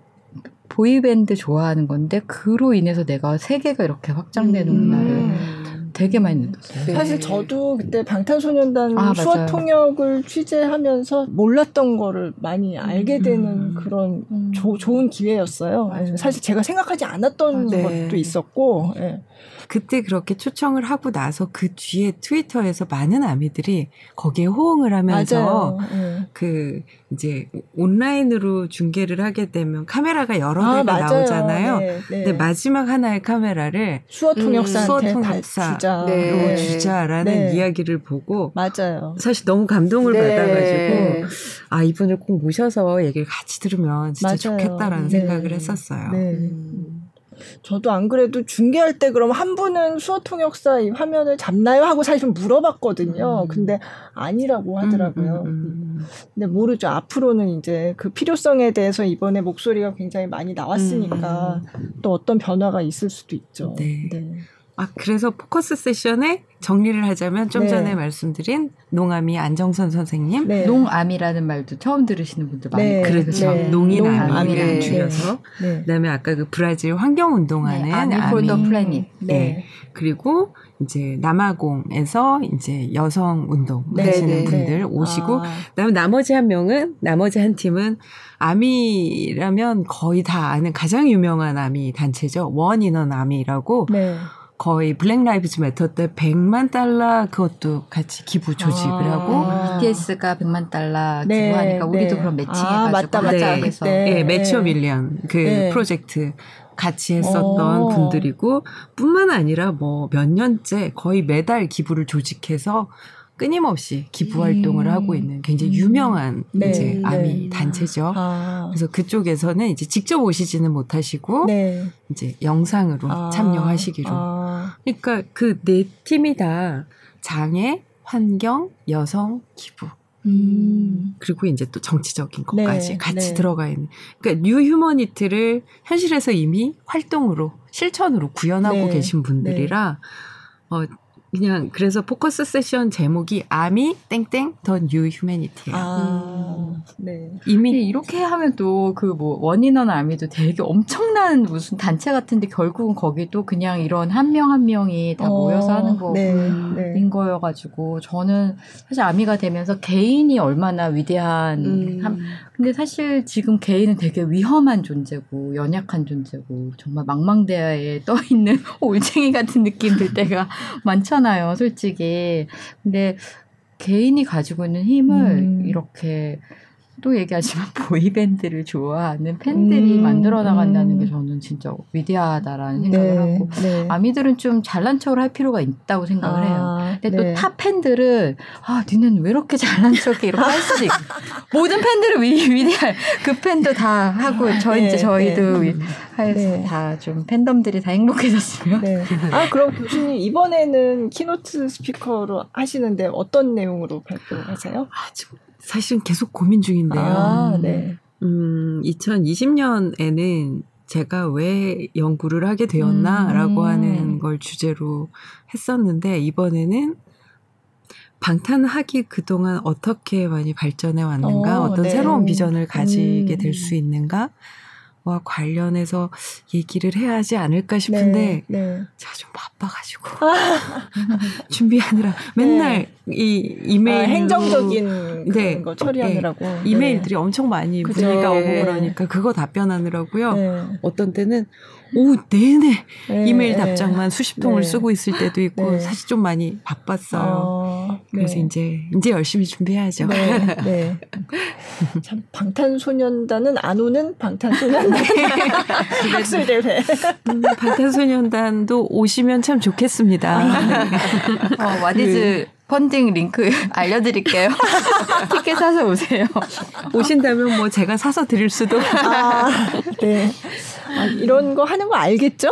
보이밴드 좋아하는 건데 그로 인해서 내가 세계가 이렇게 확장되는구나를 음. 되게 많이 느꼈어요. 네. 사실 저도 그때 방탄소년단 아, 수어 통역을 취재하면서 몰랐던 거를 많이 알게 음. 되는 음. 그런 음. 조, 좋은 기회였어요. 맞아요. 사실 제가 생각하지 않았던 네. 것도 있었고. 네. 그때 그렇게 초청을 하고 나서 그 뒤에 트위터에서 많은 아미들이 거기에 호응을 하면서 네. 그 이제 온라인으로 중계를 하게 되면 카메라가 여러 아, 개가 맞아요. 나오잖아요. 네, 네. 근데 마지막 하나의 카메라를 수어 통역사한테 음, 주자. 네. 주자라는 네. 이야기를 보고 맞아요. 사실 너무 감동을 네. 받아가지고 아 이분을 꼭 모셔서 얘기를 같이 들으면 진짜 맞아요. 좋겠다라는 생각을 했었어요. 음. 저도 안 그래도 중계할 때 그럼 한 분은 수어 통역사 이 화면을 잡나요 하고 사실 좀 물어봤거든요. 음. 근데 아니라고 하더라고요. 음, 음, 음, 근데 모르죠. 앞으로는 이제 그 필요성에 대해서 이번에 목소리가 굉장히 많이 나왔으니까 음. 또 어떤 변화가 있을 수도 있죠. 네. 네. 아, 그래서 포커스 세션에 정리를 하자면 좀 네. 전에 말씀드린 농아미 안정선 선생님. 네. 농아미라는 말도 처음 들으시는 분들 많이 네. 그렇죠. 네. 농인 아미를 줄여서. 네. 그다음에 아까 그 브라질 환경 운동하는 아미 Help the Planet. 네. 그리고 이제 남아공에서 이제 여성 운동 하시는 분들 오시고 아. 그다음에 나머지 한 명은 나머지 한 팀은 아미라면 거의 다 아는 가장 유명한 아미 단체죠. One In An 아미라고 네. 거의 Black Lives Matter 때 100만 달러 그것도 같이 기부 조직을 아. 하고 BTS가 100만 달러 네, 기부하니까 네. 우리도 그런 매칭 아, 맞다 맞다 네, 그래서 네, match a million 그 네. 프로젝트 같이 했었던 오. 분들이고 뿐만 아니라 뭐 몇 년째 거의 매달 기부를 조직해서 끊임없이 기부 활동을 음. 하고 있는 굉장히 유명한 네. 이제 네. 아미 네. 단체죠. 아. 그래서 그쪽에서는 이제 직접 오시지는 못하시고 네. 이제 영상으로 아. 참여하시기로. 아. 그러니까 그 네 팀이 다 장애, 환경, 여성, 기부. 음. 그리고 이제 또 정치적인 것까지 네, 같이 네. 들어가 있는. 그러니까 new humanity를 현실에서 이미 활동으로 실천으로 구현하고 네, 계신 분들이라 어 그냥 그래서 focus session 제목이 아미 땡땡 the new humanity예요. 아, 음. 네. 이미 이렇게 하면 또 그 뭐 One In An 아미도 되게 엄청난 무슨 단체 같은데 결국은 거기도 그냥 이런 한 명 한 명이 다 어, 모여서 하는 거인 네, 네. 거여가지고 저는 사실 아미가 되면서 개인이 얼마나 위대한 음. 한, 근데 사실 지금 개인은 되게 위험한 존재고 연약한 존재고 정말 망망대하에 떠 있는 올챙이 같은 느낌 들 때가 많잖아요, 솔직히. 근데 개인이 가지고 있는 힘을 음. 이렇게 또 얘기하지만 보이밴드를 좋아하는 팬들이 음, 만들어 나간다는 음. 게 저는 진짜 위대하다라는 생각을 네, 하고 네. 아미들은 좀 잘난 척을 할 필요가 있다고 생각을 아, 해요. 근데 네. 또탑 팬들은 아 니는 왜 이렇게 잘난 척해 이렇게 할 수도 있고 모든 팬들을 위, 위대할 그 팬도 다 하고 저희 이제 네, 저희도 네. 네. 다 좀 팬덤들이 다 행복해졌으면. 아 그럼 교수님 이번에는 keynote speaker로 하시는데 어떤 내용으로 발표하세요? 아, 지금 사실은 계속 고민 중인데요. 아, 네. 음, 2020년에는 제가 왜 연구를 하게 되었나라고 음. 하는 걸 주제로 했었는데 이번에는 방탄하기 그동안 어떻게 많이 발전해 왔는가, 어, 떤 네. 새로운 비전을 가지게 음. 될수 있는가, 와 관련해서 얘기를 해야 하지 않을까 싶은데 네, 네. 제가 좀 바빠가지고 준비하느라 맨날 네. 이 이메일 아, 행정적인 네. 거 처리하느라고 네. 이메일들이 엄청 많이 문의가 오고 그러니까 그거 답변하느라고요. 네. 어떤 때는 오 내내 네, 이메일 답장만 수십 통을 네. 쓰고 있을 때도 있고 네. 사실 좀 많이 바빴어요. 어, 그래서 네. 이제 이제 열심히 준비해야죠. 네, 네. 참 방탄소년단은 안 오는 방탄소년단 학술 대회. 음, 방탄소년단도 오시면 참 좋겠습니다. 어, 와디즈 그, 펀딩 링크 알려드릴게요. 티켓 사서 오세요. 오신다면 뭐 제가 사서 드릴 수도. 아, 네. 아, 이런 거 하는 거 알겠죠?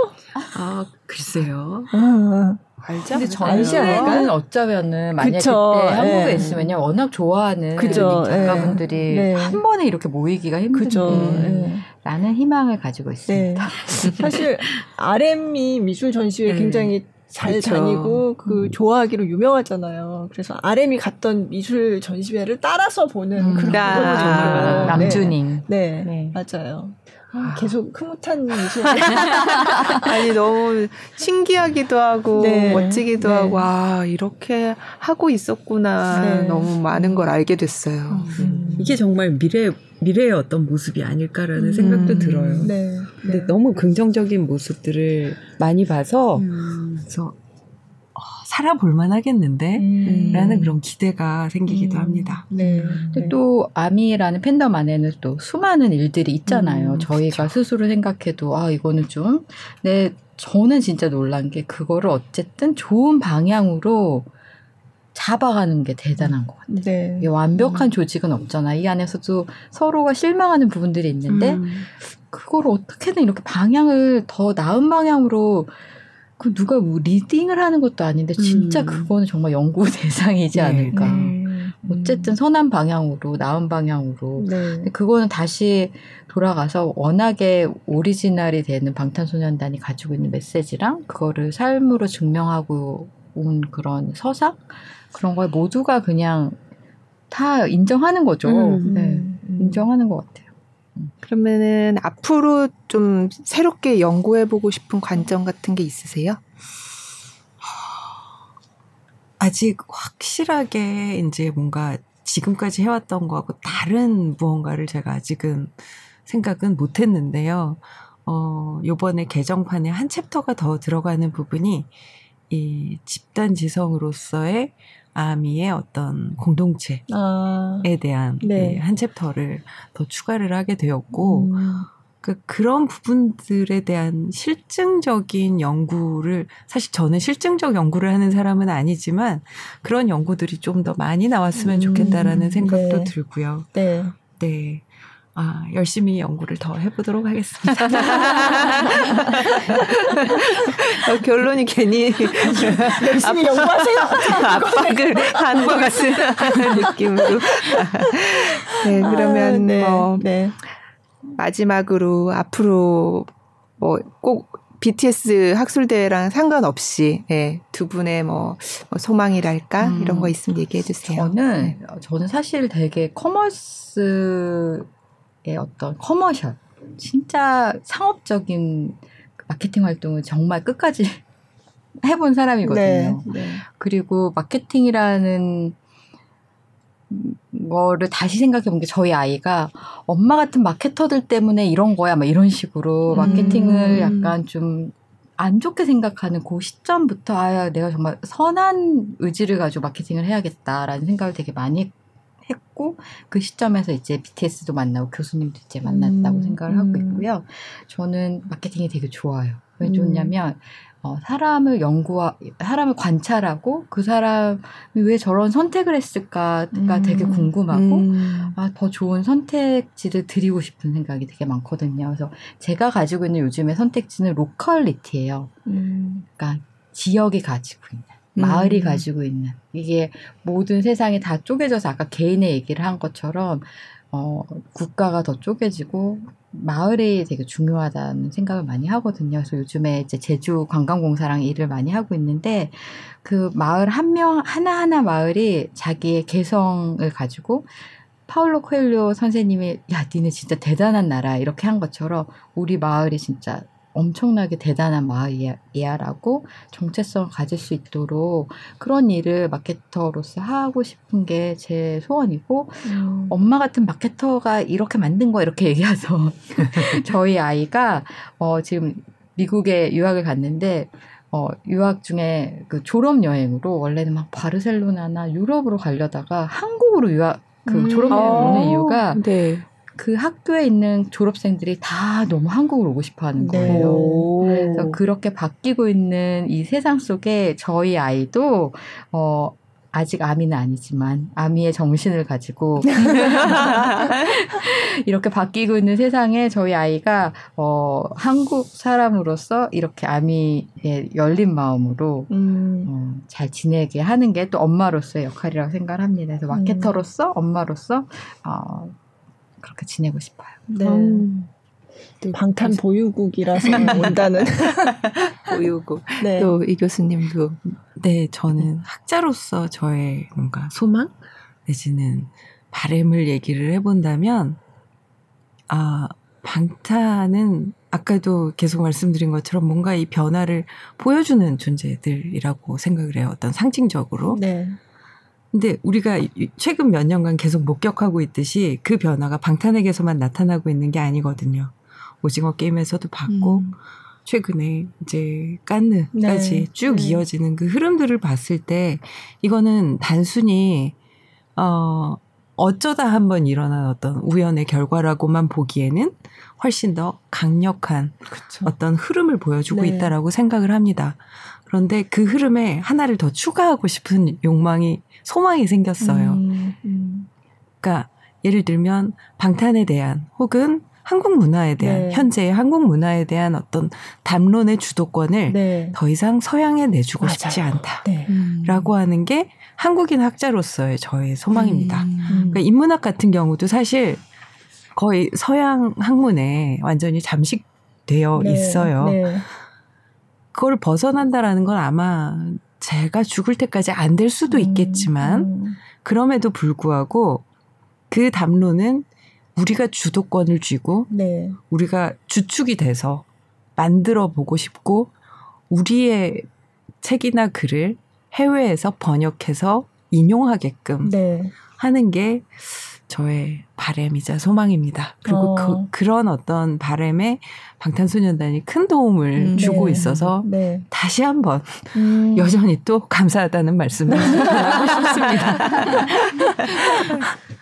아, 글쎄요. 아, 알죠? 근데 전시회는 어쩌면은 만약에 그쵸, 그때 한국에 네. 있으면요 워낙 좋아하는 그죠, 작가분들이 네. 한 번에 이렇게 모이기가 힘든데 네. 라는 희망을 가지고 있습니다. 네. 사실 RM이 미술 전시회 네. 굉장히 잘 그쵸. 다니고 그 음. 좋아하기로 유명하잖아요. 그래서 RM이 갔던 미술 전시회를 따라서 보는 음. 그런 거거든요. 아, 남준잉. 네. 네. 맞아요. 아, 계속 흐뭇한 미소. 아니 너무 신기하기도 하고 네. 멋지기도 네. 하고 아 이렇게 하고 있었구나 네. 너무 많은 걸 알게 됐어요. 음. 이게 정말 미래 미래의 어떤 모습이 아닐까라는 음. 생각도 들어요. 네. 근데 네. 너무 긍정적인 모습들을 많이 봐서 음. 그래서 어, 살아볼 만하겠는데? 음. 라는 그런 기대가 생기기도 음. 합니다. 네. 네. 또 아미라는 팬덤 안에는 또 수많은 일들이 있잖아요. 음, 저희가 그렇죠. 스스로 생각해도 아 이거는 좀 네, 저는 진짜 놀란 게 그거를 어쨌든 좋은 방향으로 잡아가는 게 대단한 것 같아요. 네. 이게 완벽한 음. 조직은 없잖아. 이 안에서도 서로가 실망하는 부분들이 있는데 음. 그걸 어떻게든 이렇게 방향을 더 나은 방향으로 그 누가 뭐 리딩을 하는 것도 아닌데 진짜 음. 그거는 정말 연구 대상이지 네. 않을까. 네. 어쨌든 선한 방향으로 나은 방향으로. 네. 그거는 다시 돌아가서 워낙에 오리지널이 되는 방탄소년단이 가지고 있는 메시지랑 그거를 삶으로 증명하고 온 그런 서사 그런 걸 모두가 그냥 다 인정하는 거죠. 음. 네. 음. 인정하는 것 같아요. 그러면은 앞으로 좀 새롭게 연구해 보고 싶은 관점 같은 게 있으세요? 아직 확실하게 이제 뭔가 지금까지 해왔던 거하고 다른 무언가를 제가 아직은 생각은 못 했는데요. 어, 요번에 개정판에 한 chapter가 더 들어가는 부분이 이 집단 지성으로서의 아미의 어떤 공동체에 아, 대한 네. 한 chapter를 더 추가를 하게 되었고 음. 그 그런 부분들에 대한 실증적인 연구를 사실 저는 실증적 연구를 하는 사람은 아니지만 그런 연구들이 좀 더 많이 나왔으면 좋겠다라는 음, 생각도 네. 들고요. 네. 네. 아, 열심히 연구를 더 해보도록 하겠습니다. 어, 결론이 괜히 열심히 연구하세요. 압박을 한 것 같은 느낌으로. 네, 그러면 아, 네, 뭐 네. 마지막으로 앞으로 뭐 꼭 BTS 학술대회랑 상관없이 네, 두 분의 뭐, 뭐 소망이랄까 음, 이런 거 있으면 얘기해 주세요. 저는 네. 저는 사실 되게 commerce 어떤 commercial, 진짜 상업적인 마케팅 활동을 정말 끝까지 해본 사람이거든요. 네, 네. 그리고 마케팅이라는 거를 다시 생각해 본 게 저희 아이가 엄마 같은 마케터들 때문에 이런 거야, 막 이런 식으로 음. 마케팅을 약간 좀 안 좋게 생각하는 그 시점부터 아, 내가 정말 선한 의지를 가지고 마케팅을 해야겠다라는 생각을 되게 많이 했고 그 시점에서 이제 BTS도 만나고 교수님도 이제 만났다고 음, 생각을 하고 음. 있고요. 저는 마케팅이 되게 좋아요. 왜 음. 좋냐면 어, 사람을 연구하, 사람을 관찰하고 그 사람이 왜 저런 선택을 했을까가 음. 되게 궁금하고 음. 아, 더 좋은 선택지를 드리고 싶은 생각이 되게 많거든요. 그래서 제가 가지고 있는 요즘의 선택지는 로컬리티예요. 음. 그러니까 지역이 가지고 있는. 마을이 음. 가지고 있는 이게 모든 세상이 다 쪼개져서 아까 개인의 얘기를 한 것처럼 어, 국가가 더 쪼개지고 마을이 되게 중요하다는 생각을 많이 하거든요. 그래서 요즘에 이제 제주 관광공사랑 일을 많이 하고 있는데 그 마을 한 명 하나하나 마을이 자기의 개성을 가지고 파울로 코엘료 선생님이 야 니네 진짜 대단한 나라 이렇게 한 것처럼 우리 마을이 진짜 엄청나게 대단한 마을이야라고 정체성을 가질 수 있도록 그런 일을 마케터로서 하고 싶은 게 제 소원이고 음. 엄마 같은 마케터가 이렇게 만든 거 이렇게 얘기해서 저희 아이가 어 지금 미국에 유학을 갔는데 어, 유학 중에 그 졸업 여행으로 원래는 막 바르셀로나나 유럽으로 가려다가 한국으로 유학 그 음. 졸업 여행 오는 아. 이유가 네. 그 학교에 있는 졸업생들이 다 너무 한국을 오고 싶어 하는 네. 거예요. 네. 그래서 그렇게 바뀌고 있는 이 세상 속에 저희 아이도, 어, 아직 아미는 아니지만 아미의 정신을 가지고 이렇게 바뀌고 있는 세상에 저희 아이가 어 한국 사람으로서 이렇게 아미의 열린 마음으로 음. 어, 잘 지내게 하는 게 또 엄마로서의 역할이라고 생각을 합니다. 그래서 마케터로서 엄마로서 어 그렇게 지내고 싶어요. 네. 음. 방탄 보유국이라서 온다는 보유국. 네. 또 이 교수님도 네 저는 학자로서 저의 뭔가 소망 내지는 바램을 얘기를 해본다면 아 방탄은 아까도 계속 말씀드린 것처럼 뭔가 이 변화를 보여주는 존재들이라고 생각을 해요. 어떤 상징적으로. 네. 근데 우리가 최근 몇 년간 계속 목격하고 있듯이 그 변화가 방탄에게서만 나타나고 있는 게 아니거든요. 오징어 게임에서도 봤고 음. 최근에 이제 깐느까지 네. 쭉 네. 이어지는 그 흐름들을 봤을 때 이거는 단순히 어 어쩌다 한번 일어난 어떤 우연의 결과라고만 보기에는 훨씬 더 강력한 그쵸. 어떤 흐름을 보여주고 네. 있다라고 생각을 합니다. 그런데 그 흐름에 하나를 더 추가하고 싶은 욕망이 소망이 생겼어요. 음, 음. 그러니까 예를 들면 방탄에 대한 혹은 한국 문화에 대한 네. 현재의 한국 문화에 대한 어떤 담론의 주도권을 네. 더 이상 서양에 내주고 맞아요. 싶지 않다라고 네. 하는 게 한국인 학자로서의 저의 소망입니다. 음. 그러니까 인문학 같은 경우도 사실 거의 서양 학문에 완전히 잠식되어 네. 있어요. 네. 그걸 벗어난다라는 건 아마 제가 죽을 때까지 안 될 수도 음. 있겠지만 음. 그럼에도 불구하고 그 담론은 우리가 주도권을 쥐고 네. 우리가 주축이 돼서 만들어 보고 싶고 우리의 책이나 글을 해외에서 번역해서 인용하게끔 네. 하는 게 저의 바램이자 소망입니다. 그리고 그, 어. 그, 그런 어떤 바램에 방탄소년단이 큰 도움을 음, 주고 네. 있어서 네. 다시 한번 음. 여전히 또 감사하다는 말씀을 하고 싶습니다.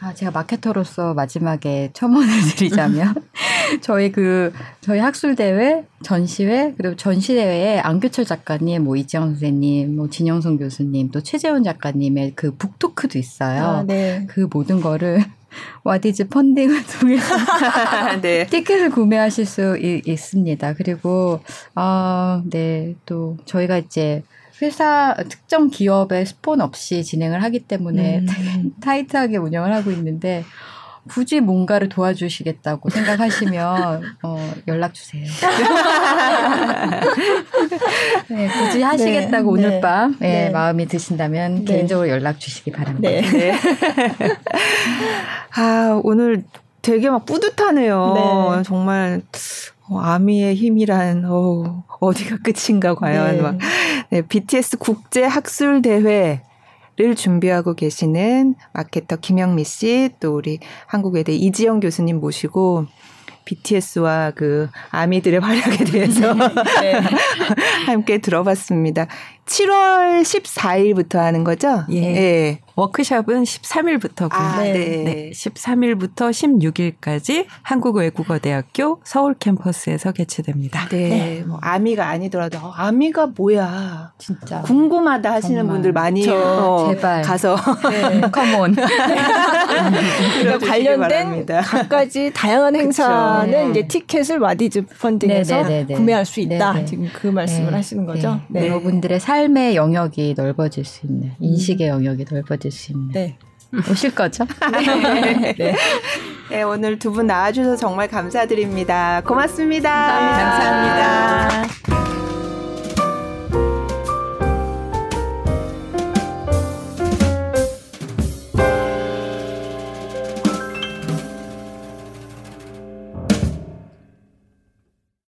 아, 제가 마케터로서 마지막에 첨언을 드리자면 저희 그 저희 학술 대회, 전시회 그리고 전시 대회에 안규철 작가님, 뭐 이지영 선생님, 뭐 진영성 교수님, 또 최재훈 작가님의 그 북토크도 있어요. 아, 네. 그 모든 거를 와디즈 펀딩을 통해서 네. 티켓을 구매하실 수 있, 습니다 그리고 아, 네, 또 저희가 이제 회사 특정 기업의 스폰 없이 진행을 하기 때문에 음. 타이트하게 운영을 하고 있는데 굳이 뭔가를 도와주시겠다고 생각하시면 어, 연락 주세요. 네, 굳이 하시겠다고 네, 오늘 네, 밤 네, 네. 마음이 드신다면 네. 개인적으로 연락 주시기 바랍니다. 아 오늘 되게 막 뿌듯하네요. 정말 어, 아미의 힘이란 어, 어디가 끝인가 과연 막 네, BTS 국제 학술 대회 를 준비하고 계시는 마케터 김영미 씨, 또 우리 한국외대 이지영 교수님 모시고 BTS와 그 아미들의 활약에 대해서 네. 함께 들어봤습니다. 7월 14일부터 하는 거죠? 예. 예. 워크샵은 13일부터고요. 아, 네. 네. 13일부터 16일까지 한국외국어대학교 서울 캠퍼스에서 개최됩니다. 네. 네. 뭐 아미가 아니더라도 어, 아미가 뭐야? 진짜 궁금하다 하시는 정말. 분들 많이 어, 제발 가서 네. 컴온. 관련된 각가지 다양한 행사는 네. 이제 티켓을 와디즈 펀딩에서 네, 네, 구매할 수 있다. 지금 그 말씀을 하시는 거죠. 네. 여러분들의 삶의 영역이 넓어질 수 있는 음. 인식의 영역이 넓어질 수 있는 네. 음, 오실 거죠? 네. 네. 네. 오늘 두 분 나와주셔서 정말 감사드립니다. 고맙습니다 감사합니다. 감사합니다.